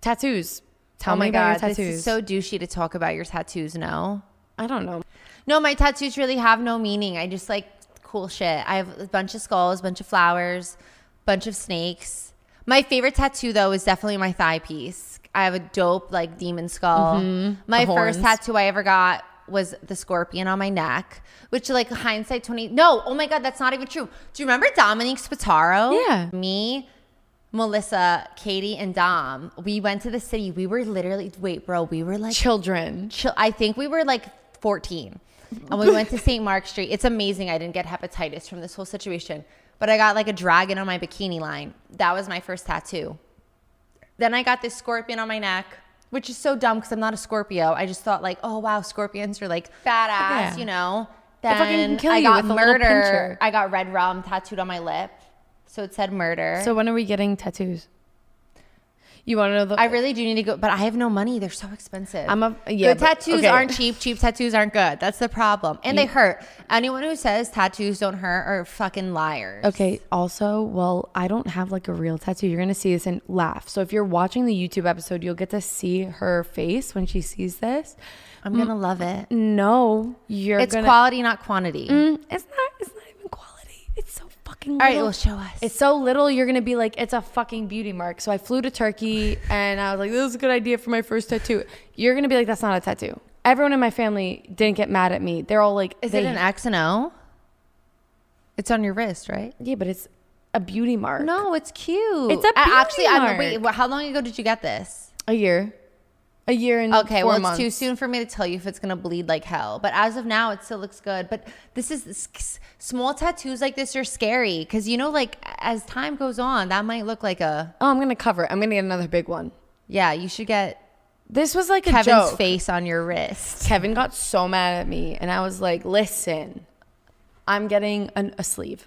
[SPEAKER 2] Tattoos. Tell
[SPEAKER 1] oh
[SPEAKER 2] me
[SPEAKER 1] my
[SPEAKER 2] about
[SPEAKER 1] god,
[SPEAKER 2] your
[SPEAKER 1] this
[SPEAKER 2] tattoos.
[SPEAKER 1] is so douchey to talk about your tattoos. No,
[SPEAKER 2] I don't know.
[SPEAKER 1] no, my tattoos really have no meaning. I just like cool shit. I have a bunch of skulls, a bunch of flowers, bunch of snakes. My favorite tattoo though is definitely my thigh piece. I have a dope like demon skull. My
[SPEAKER 2] Mm-hmm. The
[SPEAKER 1] first
[SPEAKER 2] horns.
[SPEAKER 1] tattoo I ever got was the scorpion on my neck, which like hindsight 20 No, oh my god, that's not even true. Do you remember Dominique Spataro?
[SPEAKER 2] Yeah.
[SPEAKER 1] Me, Melissa, Katie, and Dom. We went to the city. We were literally wait, bro, we were like
[SPEAKER 2] Children.
[SPEAKER 1] I think we were like 14. And we went to St. Mark Street. It's amazing I didn't get hepatitis from this whole situation. But I got like a dragon on my bikini line. That was my first tattoo. Then I got this scorpion on my neck, which is so dumb because I'm not a Scorpio. I just thought like, oh wow, scorpions are like badass,
[SPEAKER 2] Yeah.
[SPEAKER 1] you know.
[SPEAKER 2] They fucking
[SPEAKER 1] Then
[SPEAKER 2] can kill
[SPEAKER 1] I
[SPEAKER 2] you
[SPEAKER 1] got
[SPEAKER 2] with
[SPEAKER 1] murder.
[SPEAKER 2] pincher.
[SPEAKER 1] I got red rum tattooed on my lip, so it said murder.
[SPEAKER 2] So when are we getting tattoos? You want to know the?
[SPEAKER 1] I really do need to go, but I have no money. They're so expensive.
[SPEAKER 2] I'm a- yeah,
[SPEAKER 1] good tattoos
[SPEAKER 2] okay.
[SPEAKER 1] aren't cheap. Cheap tattoos aren't good. That's the problem, and they hurt. Anyone who says tattoos don't hurt are fucking liars.
[SPEAKER 2] Okay. Also, well, I don't have like a real tattoo. You're gonna see this and laugh. So if you're watching the YouTube episode, you'll get to see her face when she sees this.
[SPEAKER 1] I'm gonna love it.
[SPEAKER 2] No, you're
[SPEAKER 1] It's
[SPEAKER 2] gonna.
[SPEAKER 1] quality, not quantity.
[SPEAKER 2] Mm, it's not. It's not even quality. It's so fucking.
[SPEAKER 1] All right,
[SPEAKER 2] little.
[SPEAKER 1] well, show us.
[SPEAKER 2] It's so little, you're gonna be like, it's a fucking beauty mark. So I flew to Turkey and I was like, this is a good idea for my first tattoo. You're gonna be like, that's not a tattoo. Everyone in my family didn't get mad at me. They're all like,
[SPEAKER 1] Is
[SPEAKER 2] they-
[SPEAKER 1] it an X and O? It's on your wrist, right?
[SPEAKER 2] Yeah, but it's a beauty mark.
[SPEAKER 1] No, it's cute.
[SPEAKER 2] It's a
[SPEAKER 1] A- actually.
[SPEAKER 2] mark.
[SPEAKER 1] wait, how long ago did you get this?
[SPEAKER 2] a year, a year and
[SPEAKER 1] Okay, well,
[SPEAKER 2] months.
[SPEAKER 1] it's too soon for me to tell you if it's gonna bleed like hell. But as of now, it still looks good. But this is small tattoos like this are scary because you know, like as time goes on, that might look like a
[SPEAKER 2] Oh, I'm gonna cover it. I'm gonna get another big one.
[SPEAKER 1] yeah. You should get
[SPEAKER 2] This was like a
[SPEAKER 1] Kevin's
[SPEAKER 2] joke.
[SPEAKER 1] face on your wrist.
[SPEAKER 2] Kevin got so mad at me, and I was like, "Listen, I'm getting an, a sleeve.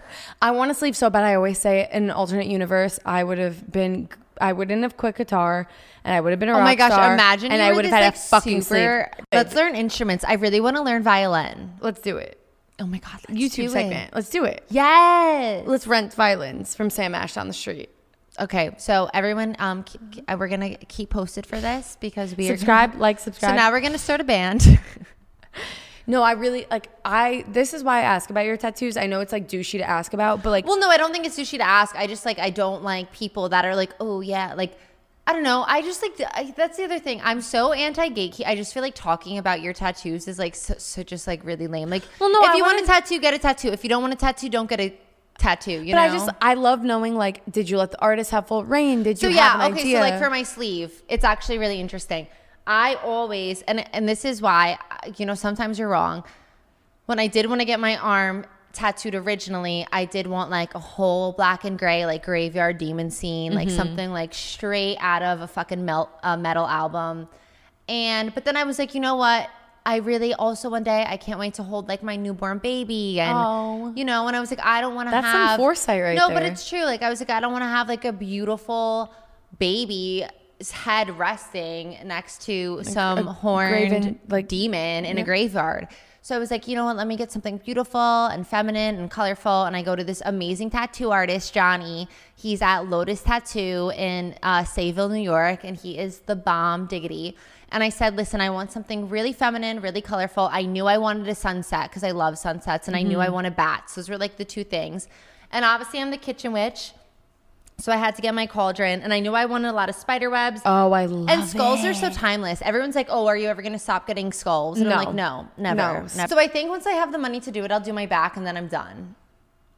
[SPEAKER 2] [laughs] I want a sleeve so bad. I always say, in an alternate universe, I would have been, I wouldn't have quit guitar, and I would have been a
[SPEAKER 1] Oh
[SPEAKER 2] rock
[SPEAKER 1] my gosh!
[SPEAKER 2] star,
[SPEAKER 1] Imagine
[SPEAKER 2] and I would have had
[SPEAKER 1] like,
[SPEAKER 2] a fucking
[SPEAKER 1] super,
[SPEAKER 2] sleeve.
[SPEAKER 1] Let's learn instruments. I really want to learn violin.
[SPEAKER 2] Let's do it.
[SPEAKER 1] Oh my god! Let's
[SPEAKER 2] YouTube
[SPEAKER 1] do it.
[SPEAKER 2] segment. Let's do it.
[SPEAKER 1] Yes.
[SPEAKER 2] Let's rent violins from Sam Ash down the street.
[SPEAKER 1] Okay, so everyone, um, keep, uh, we're gonna keep posted for this because we
[SPEAKER 2] Subscribe,
[SPEAKER 1] Are
[SPEAKER 2] like, [laughs] subscribe.
[SPEAKER 1] so now we're gonna start a band. [laughs]
[SPEAKER 2] no, I really like. I this is why I ask about your tattoos. I know it's like douchey to ask about, but like,
[SPEAKER 1] Well, no, I don't think it's sushi to ask. I just like I don't like people that are like, oh yeah, like I don't know. I just like I, that's the other thing. I'm so anti gatekeep. I just feel like talking about your tattoos is like so, so just like really lame. Like,
[SPEAKER 2] Well, no,
[SPEAKER 1] if
[SPEAKER 2] I
[SPEAKER 1] you want a
[SPEAKER 2] wanna-
[SPEAKER 1] tattoo, get a tattoo. If you don't want a tattoo, don't get a tattoo. You
[SPEAKER 2] but
[SPEAKER 1] know.
[SPEAKER 2] But I just I love knowing like, did you let the artist have full reign? Did you? So yeah,
[SPEAKER 1] okay.
[SPEAKER 2] idea?
[SPEAKER 1] So like for my sleeve, it's actually really interesting. I always and and this is why you know sometimes you're wrong. When I did want to get my arm tattooed originally, I did want like a whole black and gray like graveyard demon scene,
[SPEAKER 2] Mm-hmm.
[SPEAKER 1] like something like straight out of a fucking melt uh, metal album. And but then I was like, you know what? I really also one day I can't wait to hold like my newborn baby and
[SPEAKER 2] Oh.
[SPEAKER 1] you know, and I was like, I don't want to
[SPEAKER 2] That's some
[SPEAKER 1] have
[SPEAKER 2] foresight right
[SPEAKER 1] No, but it's true. Like I was like, I don't want to have like a beautiful baby's head resting next to some horned
[SPEAKER 2] graven, like-
[SPEAKER 1] demon in a graveyard. So I was like, you know what? Let me get something beautiful and feminine and colorful. And I go to this amazing tattoo artist, Johnny. He's at Lotus Tattoo in uh, Sayville, New York, and he is the bomb diggity. And I said, listen, I want something really feminine, really colorful. I knew I wanted a sunset because I love sunsets, and I knew I
[SPEAKER 2] Mm-hmm.
[SPEAKER 1] wanted bats. Those were like the two things. And obviously, I'm the kitchen witch. So I had to get my cauldron, and I knew I wanted a lot of spider webs.
[SPEAKER 2] oh, I love
[SPEAKER 1] And skulls
[SPEAKER 2] it.
[SPEAKER 1] are so timeless. Everyone's like, "Oh, are you ever going to stop getting skulls?" And
[SPEAKER 2] No.
[SPEAKER 1] I'm like, "No, never,
[SPEAKER 2] No.
[SPEAKER 1] never." So I think once I have the money to do it, I'll do my back, and then I'm done.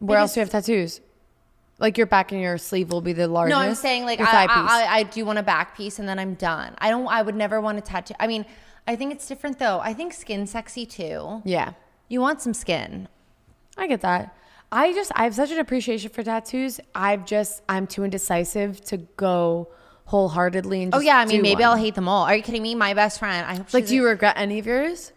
[SPEAKER 2] Where else do you have tattoos? Like your back and your sleeve will be the largest.
[SPEAKER 1] No, I'm saying like I. I, I, I do want a back piece, and then I'm done. I don't. I would never want to tattoo. I mean, I think it's different though. I think skin sexy too.
[SPEAKER 2] yeah,
[SPEAKER 1] You want some skin.
[SPEAKER 2] I get that. I just I have such an appreciation for tattoos. I've just I'm too indecisive to go wholeheartedly and
[SPEAKER 1] Oh yeah, I mean maybe. I'll hate them all. Are you kidding me? My best friend. I hope.
[SPEAKER 2] Like,
[SPEAKER 1] she's
[SPEAKER 2] do you regret any of yours?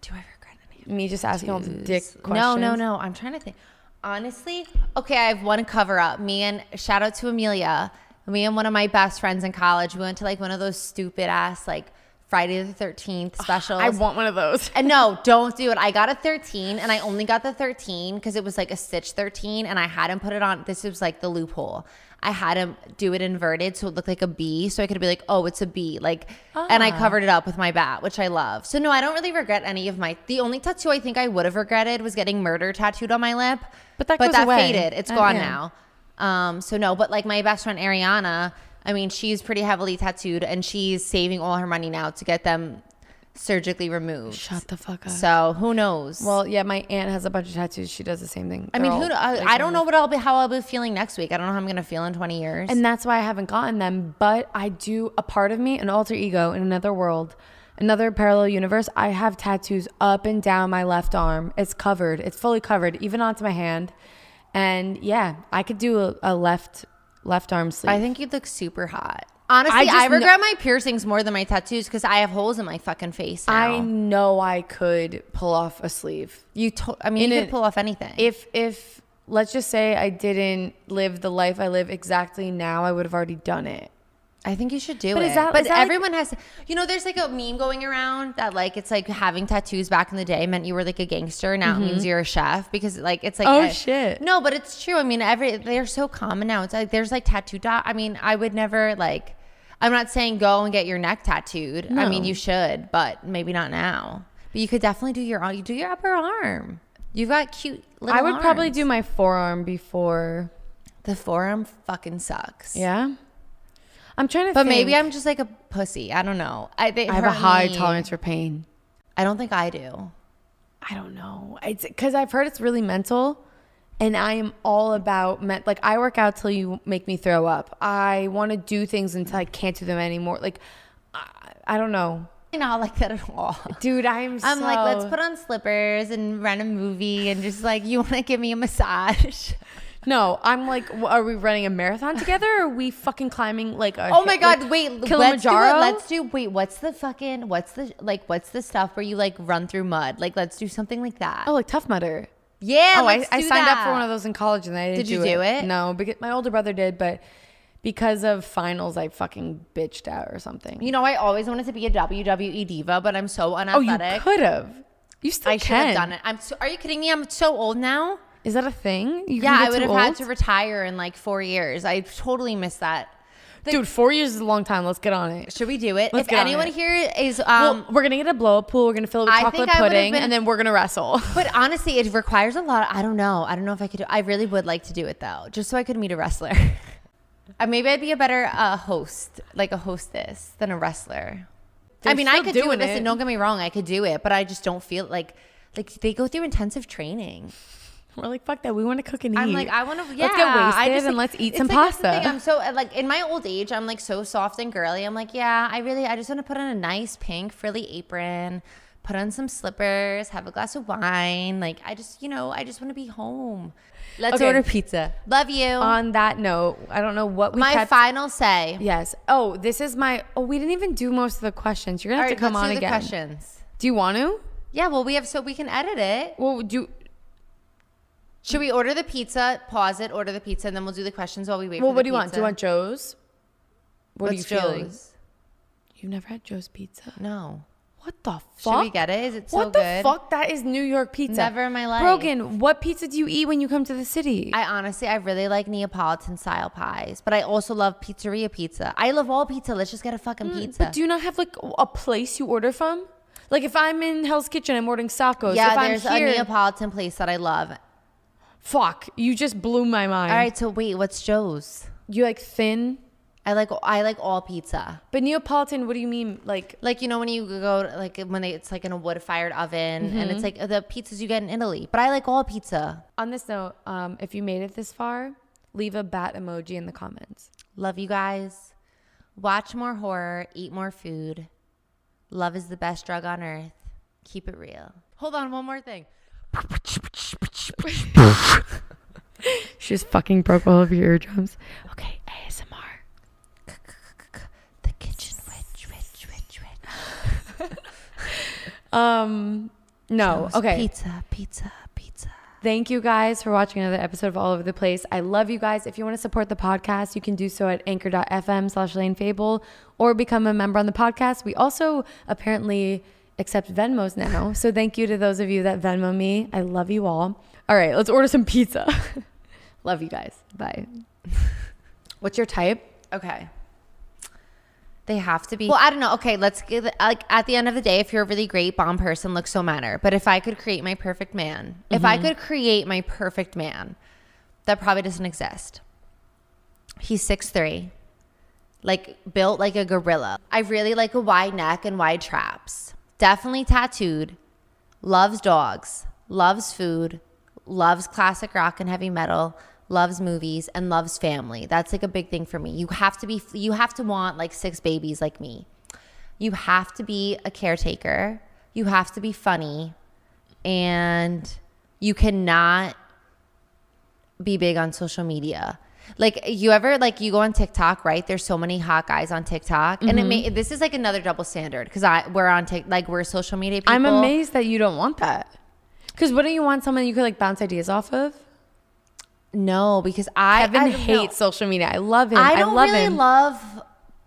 [SPEAKER 1] do I regret any? of
[SPEAKER 2] Me just asking all the dick questions.
[SPEAKER 1] No, no, no. I'm trying to think. Honestly, okay, I have one cover up. Me and shout out to Amelia. Me and one of my best friends in college. We went to like one of those stupid ass like Friday the Thirteenth special.
[SPEAKER 2] I want one of those.
[SPEAKER 1] And no, don't do it. I got a 13 and I only got the 13 because it was like a stitch 13 and I had him put it on. This was like the loophole. I had him do it inverted so it looked like a B so I could be like, oh, it's a B. Like, and I
[SPEAKER 2] Ah.
[SPEAKER 1] covered it up with my bat, which I love. So no, I don't really regret any of my. The only tattoo I think I would have regretted was getting murder tattooed on my lip.
[SPEAKER 2] But that
[SPEAKER 1] but that
[SPEAKER 2] away.
[SPEAKER 1] faded. It's
[SPEAKER 2] Uh,
[SPEAKER 1] gone
[SPEAKER 2] yeah.
[SPEAKER 1] now. Um, so no, but like my best friend Ariana, I mean, she's pretty heavily tattooed and she's saving all her money now to get them surgically removed.
[SPEAKER 2] Shut the fuck up.
[SPEAKER 1] So who knows?
[SPEAKER 2] well, yeah, my aunt has a bunch of tattoos. She does the same thing.
[SPEAKER 1] I
[SPEAKER 2] They're
[SPEAKER 1] mean,
[SPEAKER 2] all
[SPEAKER 1] who? I,
[SPEAKER 2] like
[SPEAKER 1] I don't know what I'll be, how I'll be feeling next week. I don't know how I'm gonna feel in 20 years.
[SPEAKER 2] And that's why I haven't gotten them. But I do a part of me, an alter ego in another world, another parallel universe. I have tattoos up and down my left arm. It's covered. It's fully covered, even onto my hand. And yeah, I could do a, a left left arm sleeve.
[SPEAKER 1] I think you'd look super hot. Honestly,
[SPEAKER 2] I
[SPEAKER 1] I,
[SPEAKER 2] just kn-
[SPEAKER 1] regret my piercings more than my tattoos because I have holes in my fucking face now.
[SPEAKER 2] I know I could pull off a sleeve.
[SPEAKER 1] you, to- I mean,
[SPEAKER 2] In
[SPEAKER 1] you
[SPEAKER 2] a-
[SPEAKER 1] could pull off anything.
[SPEAKER 2] If if let's just say I didn't live the life I live exactly now, I would have already done it.
[SPEAKER 1] I think you should do
[SPEAKER 2] But
[SPEAKER 1] it.
[SPEAKER 2] is that-
[SPEAKER 1] but
[SPEAKER 2] is that like-
[SPEAKER 1] everyone has, you know, there's like a meme going around that like it's like having tattoos back in the day meant you were like a gangster. Now it means you're a chef because like it's like
[SPEAKER 2] Mm-hmm. Oh,
[SPEAKER 1] I-
[SPEAKER 2] shit.
[SPEAKER 1] No, but it's true. I mean, every they're so common now. It's like there's like tattoo dot. I mean, I would never like. I'm not saying go and get your neck tattooed. I mean, you should, but maybe not now. But you could definitely do your you do your upper arm. You've got cute. Little
[SPEAKER 2] I would probably do my forearm before.
[SPEAKER 1] the forearm. Fucking sucks.
[SPEAKER 2] Yeah. I'm trying to
[SPEAKER 1] But
[SPEAKER 2] think.
[SPEAKER 1] maybe I'm just like a pussy. I don't know. I,
[SPEAKER 2] I have a high
[SPEAKER 1] me.
[SPEAKER 2] tolerance for pain.
[SPEAKER 1] I don't think I do.
[SPEAKER 2] I don't know. It's because I've heard it's really mental, and I am all about men- like I work out till you make me throw up. I want to do things until I can't do them anymore. Like I, I don't know,
[SPEAKER 1] I'm not like that at all.
[SPEAKER 2] dude. I'm. [laughs]
[SPEAKER 1] I'm like, let's put on slippers and rent a movie and just like, you want to give me a massage? [laughs]
[SPEAKER 2] No, I'm like, w- are we running a marathon together? Or are we fucking climbing like a?
[SPEAKER 1] Oh my god!
[SPEAKER 2] like,
[SPEAKER 1] wait,
[SPEAKER 2] Kilimanjaro.
[SPEAKER 1] Let's do, it. let's do. Wait, what's the fucking? What's the like? What's the stuff where you like run through mud? Like, let's do something like that.
[SPEAKER 2] Oh, like Tough Mudder.
[SPEAKER 1] yeah.
[SPEAKER 2] oh, I, I signed up for one of those in college and I didn't
[SPEAKER 1] Did you
[SPEAKER 2] do
[SPEAKER 1] do it?
[SPEAKER 2] No, because my older brother did, but because of finals, I fucking bitched out or something.
[SPEAKER 1] You know, I always wanted to be a WWE diva, but I'm so
[SPEAKER 2] oh,
[SPEAKER 1] unathletic.
[SPEAKER 2] you could have. You still
[SPEAKER 1] I should have done it. I'm. So, are you kidding me? I'm so old now.
[SPEAKER 2] Is that a thing? You
[SPEAKER 1] Yeah, I would have had to retire in like four years. I totally missed that.
[SPEAKER 2] Dude, four years is a long time. Let's get on it.
[SPEAKER 1] Should we do it?
[SPEAKER 2] Let's
[SPEAKER 1] if anyone
[SPEAKER 2] it.
[SPEAKER 1] here is, um,
[SPEAKER 2] well, we're gonna get a blow up pool. We're gonna fill it with
[SPEAKER 1] I
[SPEAKER 2] chocolate
[SPEAKER 1] think I would've
[SPEAKER 2] pudding,
[SPEAKER 1] been-
[SPEAKER 2] and then we're gonna wrestle.
[SPEAKER 1] but [laughs] honestly, it requires a lot. I don't know. I don't know if I could do. I really would like to do it though, just so I could meet a wrestler. [laughs] uh, maybe I'd be a better uh, host, like a hostess, than a wrestler.
[SPEAKER 2] They're
[SPEAKER 1] I mean, I could do it. Listen, don't get me wrong, I could do it, but I just don't feel like like they go through intensive training.
[SPEAKER 2] We're like, fuck that. We want to cook and eat.
[SPEAKER 1] I'm like, I want to. Yeah,
[SPEAKER 2] let's get
[SPEAKER 1] I
[SPEAKER 2] wasted
[SPEAKER 1] just,
[SPEAKER 2] and
[SPEAKER 1] like-
[SPEAKER 2] let's eat some
[SPEAKER 1] like,
[SPEAKER 2] pasta.
[SPEAKER 1] I'm so uh, like in my old age, I'm like so soft and girly. I'm like, yeah, I really, I just want to put on a nice pink frilly apron, put on some slippers, have a glass of wine. Like, I just, you know, I just want to be home. Let's
[SPEAKER 2] Okay.
[SPEAKER 1] order pizza. Love you.
[SPEAKER 2] On that note, I don't know what we
[SPEAKER 1] my
[SPEAKER 2] kept.
[SPEAKER 1] final say.
[SPEAKER 2] yes. Oh, this is my. Oh, we didn't even do most of the questions. You're gonna have
[SPEAKER 1] right,
[SPEAKER 2] to come
[SPEAKER 1] let's
[SPEAKER 2] on
[SPEAKER 1] do the
[SPEAKER 2] again.
[SPEAKER 1] questions.
[SPEAKER 2] Do you want to?
[SPEAKER 1] Yeah, well, we have so we can edit it.
[SPEAKER 2] Well, do.
[SPEAKER 1] Should we order the pizza? Pause it, order the pizza, and then we'll do the questions while we wait.
[SPEAKER 2] well,
[SPEAKER 1] for
[SPEAKER 2] what do you want? Do you want Joe's? What
[SPEAKER 1] What's
[SPEAKER 2] are you feeling?
[SPEAKER 1] Joe's?
[SPEAKER 2] You've never had Joe's pizza.
[SPEAKER 1] No.
[SPEAKER 2] What the fuck?
[SPEAKER 1] Should we get it? Is it so
[SPEAKER 2] what the
[SPEAKER 1] good?
[SPEAKER 2] fuck? That is New York pizza.
[SPEAKER 1] Never in my life.
[SPEAKER 2] Brogan, what pizza do you eat when you come to the city?
[SPEAKER 1] I honestly, I really like Neapolitan style pies, but I also love pizzeria pizza. I love all pizza. Let's just get a fucking pizza.
[SPEAKER 2] Mm, But do you not have like a place you order from? Like if I'm in Hell's Kitchen, I'm ordering Sacco's.
[SPEAKER 1] yeah,
[SPEAKER 2] if I'm
[SPEAKER 1] there's
[SPEAKER 2] here,
[SPEAKER 1] a Neapolitan place that I love.
[SPEAKER 2] Fuck, you just blew my mind.
[SPEAKER 1] All right, so wait, what's Joe's?
[SPEAKER 2] You like thin,
[SPEAKER 1] I like I like all pizza.
[SPEAKER 2] but Neapolitan. What do you mean? Like
[SPEAKER 1] Like you know when you go to, like when they it's like in a wood fired oven and
[SPEAKER 2] Mm-hmm.
[SPEAKER 1] it's like the pizzas you get in Italy. But I like all pizza.
[SPEAKER 2] on this note, um, if you made it this far, leave a bat emoji in the comments.
[SPEAKER 1] Love you guys. Watch more horror, eat more food. Love is the best drug on earth. Keep it real. Hold on, one more thing.
[SPEAKER 2] She just fucking broke all of your eardrums. Okay, ASMR.
[SPEAKER 1] The kitchen witch, witch, witch, witch. [laughs]
[SPEAKER 2] Um, no. Okay.
[SPEAKER 1] Pizza, pizza, pizza.
[SPEAKER 2] Thank you guys for watching another episode of All Over the Place. I love you guys. If you want to support the podcast, you can do so at anchor.fm slash Lane Fable or become a member on the podcast. We also apparently accept Venmos now. So thank you to those of you that Venmo me. I love you all. All right, let's order some pizza. [laughs] love you guys. Bye. [laughs] What's your type?
[SPEAKER 1] Okay. They have to be. Well, I don't know. Okay, let's give like at the end of the day, if you're a really great bomb person, looks so matter. But if I could create my perfect man, if I mm-hmm. could create my perfect man, that probably doesn't exist. He's six three, like built like a gorilla. I really like a wide neck and wide traps. Definitely tattooed. Loves dogs. Loves food. Loves classic rock and heavy metal. Loves movies and loves family. That's like a big thing for me. You have to be. You have to want like six babies like me. You have to be a caretaker. You have to be funny, and you cannot be big on social media. Like you ever like you go on TikTok, right? There's so many hot guys on TikTok, and it
[SPEAKER 2] Mm-hmm.
[SPEAKER 1] may this is like another double standard because I we're on Tik like we're social media people.
[SPEAKER 2] I'm amazed that you don't want that. Because wouldn't you want someone you could like bounce ideas off of?
[SPEAKER 1] No, because I
[SPEAKER 2] Kevin
[SPEAKER 1] I know.
[SPEAKER 2] social media. I love him.
[SPEAKER 1] I
[SPEAKER 2] I,
[SPEAKER 1] don't
[SPEAKER 2] love
[SPEAKER 1] really
[SPEAKER 2] him.
[SPEAKER 1] love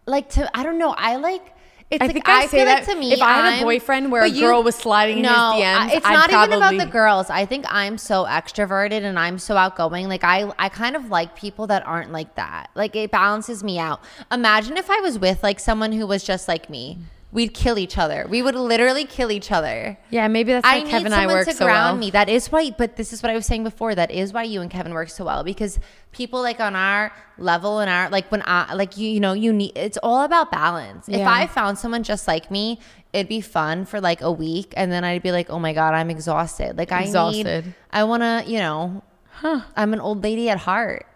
[SPEAKER 1] like to. I don't know. I like. It's
[SPEAKER 2] I
[SPEAKER 1] like
[SPEAKER 2] think I say
[SPEAKER 1] feel
[SPEAKER 2] that
[SPEAKER 1] to me,
[SPEAKER 2] if I had a
[SPEAKER 1] I'm-
[SPEAKER 2] boyfriend where a girl was sliding in his
[SPEAKER 1] no,
[SPEAKER 2] DMs,
[SPEAKER 1] it's
[SPEAKER 2] I'd
[SPEAKER 1] not even about the girls. I think I'm so extroverted and I'm so outgoing. Like I, I kind of like people that aren't like that. Like it balances me out. Imagine if I was with like someone who was just like me. We'd kill each other. We would literally kill each other.
[SPEAKER 2] Yeah, maybe that's why
[SPEAKER 1] I need
[SPEAKER 2] Kevin and I work
[SPEAKER 1] to
[SPEAKER 2] so
[SPEAKER 1] ground
[SPEAKER 2] well.
[SPEAKER 1] me. That is why, but this is what I was saying before. That is why you and Kevin work so well because people like on our level and our like when I like you, you know, you need. It's all about balance. If I found someone just like me, it'd be fun for like a week, and then I'd be like, oh my god, I'm exhausted. Like I
[SPEAKER 2] Exhausted.
[SPEAKER 1] need. I want to, you know. Huh. I'm an old lady at heart.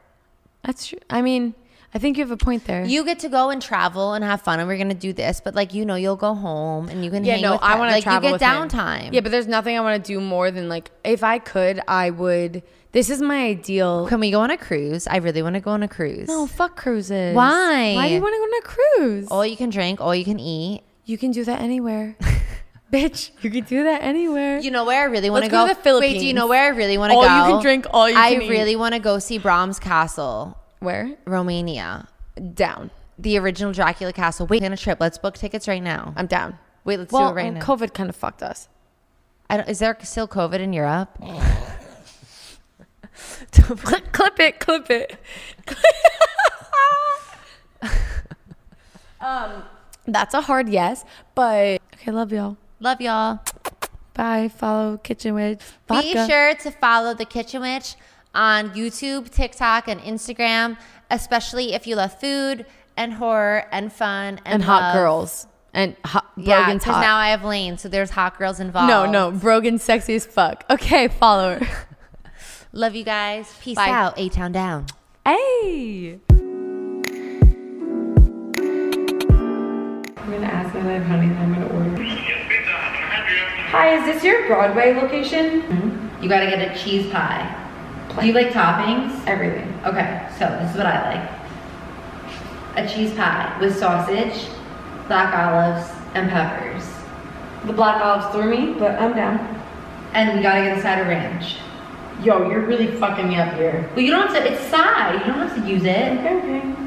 [SPEAKER 2] That's true. I mean, I think you have a point there.
[SPEAKER 1] You get to go and travel and have fun, and we're gonna do this. But like you know, you'll go home and you can
[SPEAKER 2] yeah,
[SPEAKER 1] hang
[SPEAKER 2] no,
[SPEAKER 1] with
[SPEAKER 2] I want to
[SPEAKER 1] like
[SPEAKER 2] travel
[SPEAKER 1] you get downtime.
[SPEAKER 2] Yeah, but there's nothing I want to do more than like if I could, I would. This is my ideal.
[SPEAKER 1] Can we go on a cruise? I really want to go on a cruise.
[SPEAKER 2] No, fuck cruises.
[SPEAKER 1] Why?
[SPEAKER 2] Why do you want to go on a cruise?
[SPEAKER 1] All you can drink, all you can eat.
[SPEAKER 2] You can do that anywhere, [laughs] bitch. You can do that anywhere.
[SPEAKER 1] You know where I really want to
[SPEAKER 2] go
[SPEAKER 1] go?
[SPEAKER 2] to the Philippines.
[SPEAKER 1] Wait, do you know where I really want to go?
[SPEAKER 2] All you can drink, all you
[SPEAKER 1] I
[SPEAKER 2] can eat.
[SPEAKER 1] I really want to go see Bran's Castle,
[SPEAKER 2] Where?
[SPEAKER 1] Romania.
[SPEAKER 2] Down.
[SPEAKER 1] The original Dracula Castle. Wait, on a trip. Let's book tickets right now.
[SPEAKER 2] I'm down.
[SPEAKER 1] Wait, let's
[SPEAKER 2] well,
[SPEAKER 1] do it right now.
[SPEAKER 2] COVID kind of fucked us.
[SPEAKER 1] I don't, is there still COVID in Europe?
[SPEAKER 2] clip, [laughs] [laughs] clip it, clip it. [laughs] um, that's a hard yes, but okay. Love y'all.
[SPEAKER 1] Love y'all.
[SPEAKER 2] Bye. Follow Kitchen Witch.
[SPEAKER 1] Be sure to follow the Kitchen Witch on YouTube, TikTok, and Instagram, especially if you love food and horror and fun and,
[SPEAKER 2] and hot girls and hot.
[SPEAKER 1] Yeah,
[SPEAKER 2] Brogan's
[SPEAKER 1] because
[SPEAKER 2] hot.
[SPEAKER 1] now I have Lane, so there's hot girls involved.
[SPEAKER 2] no, no, Brogan's sexy as fuck. Okay, follow her. [laughs]
[SPEAKER 1] Love you guys. Peace
[SPEAKER 2] Bye.
[SPEAKER 1] out. A Town down.
[SPEAKER 2] Hey. I'm gonna ask my live honey and I'm gonna order. Hi, is this your Broadway location? Mm-hmm.
[SPEAKER 1] You gotta get a cheese pie. Do you like toppings?
[SPEAKER 2] Everything.
[SPEAKER 1] Okay, so this is what I like. A cheese pie with sausage, black olives, and peppers.
[SPEAKER 2] The black olives threw me, but I'm down.
[SPEAKER 1] And we gotta get a side of ranch.
[SPEAKER 2] Yo, you're really fucking me up here.
[SPEAKER 1] Well, you don't have to, it's side. You don't have to use it.
[SPEAKER 2] Okay, okay.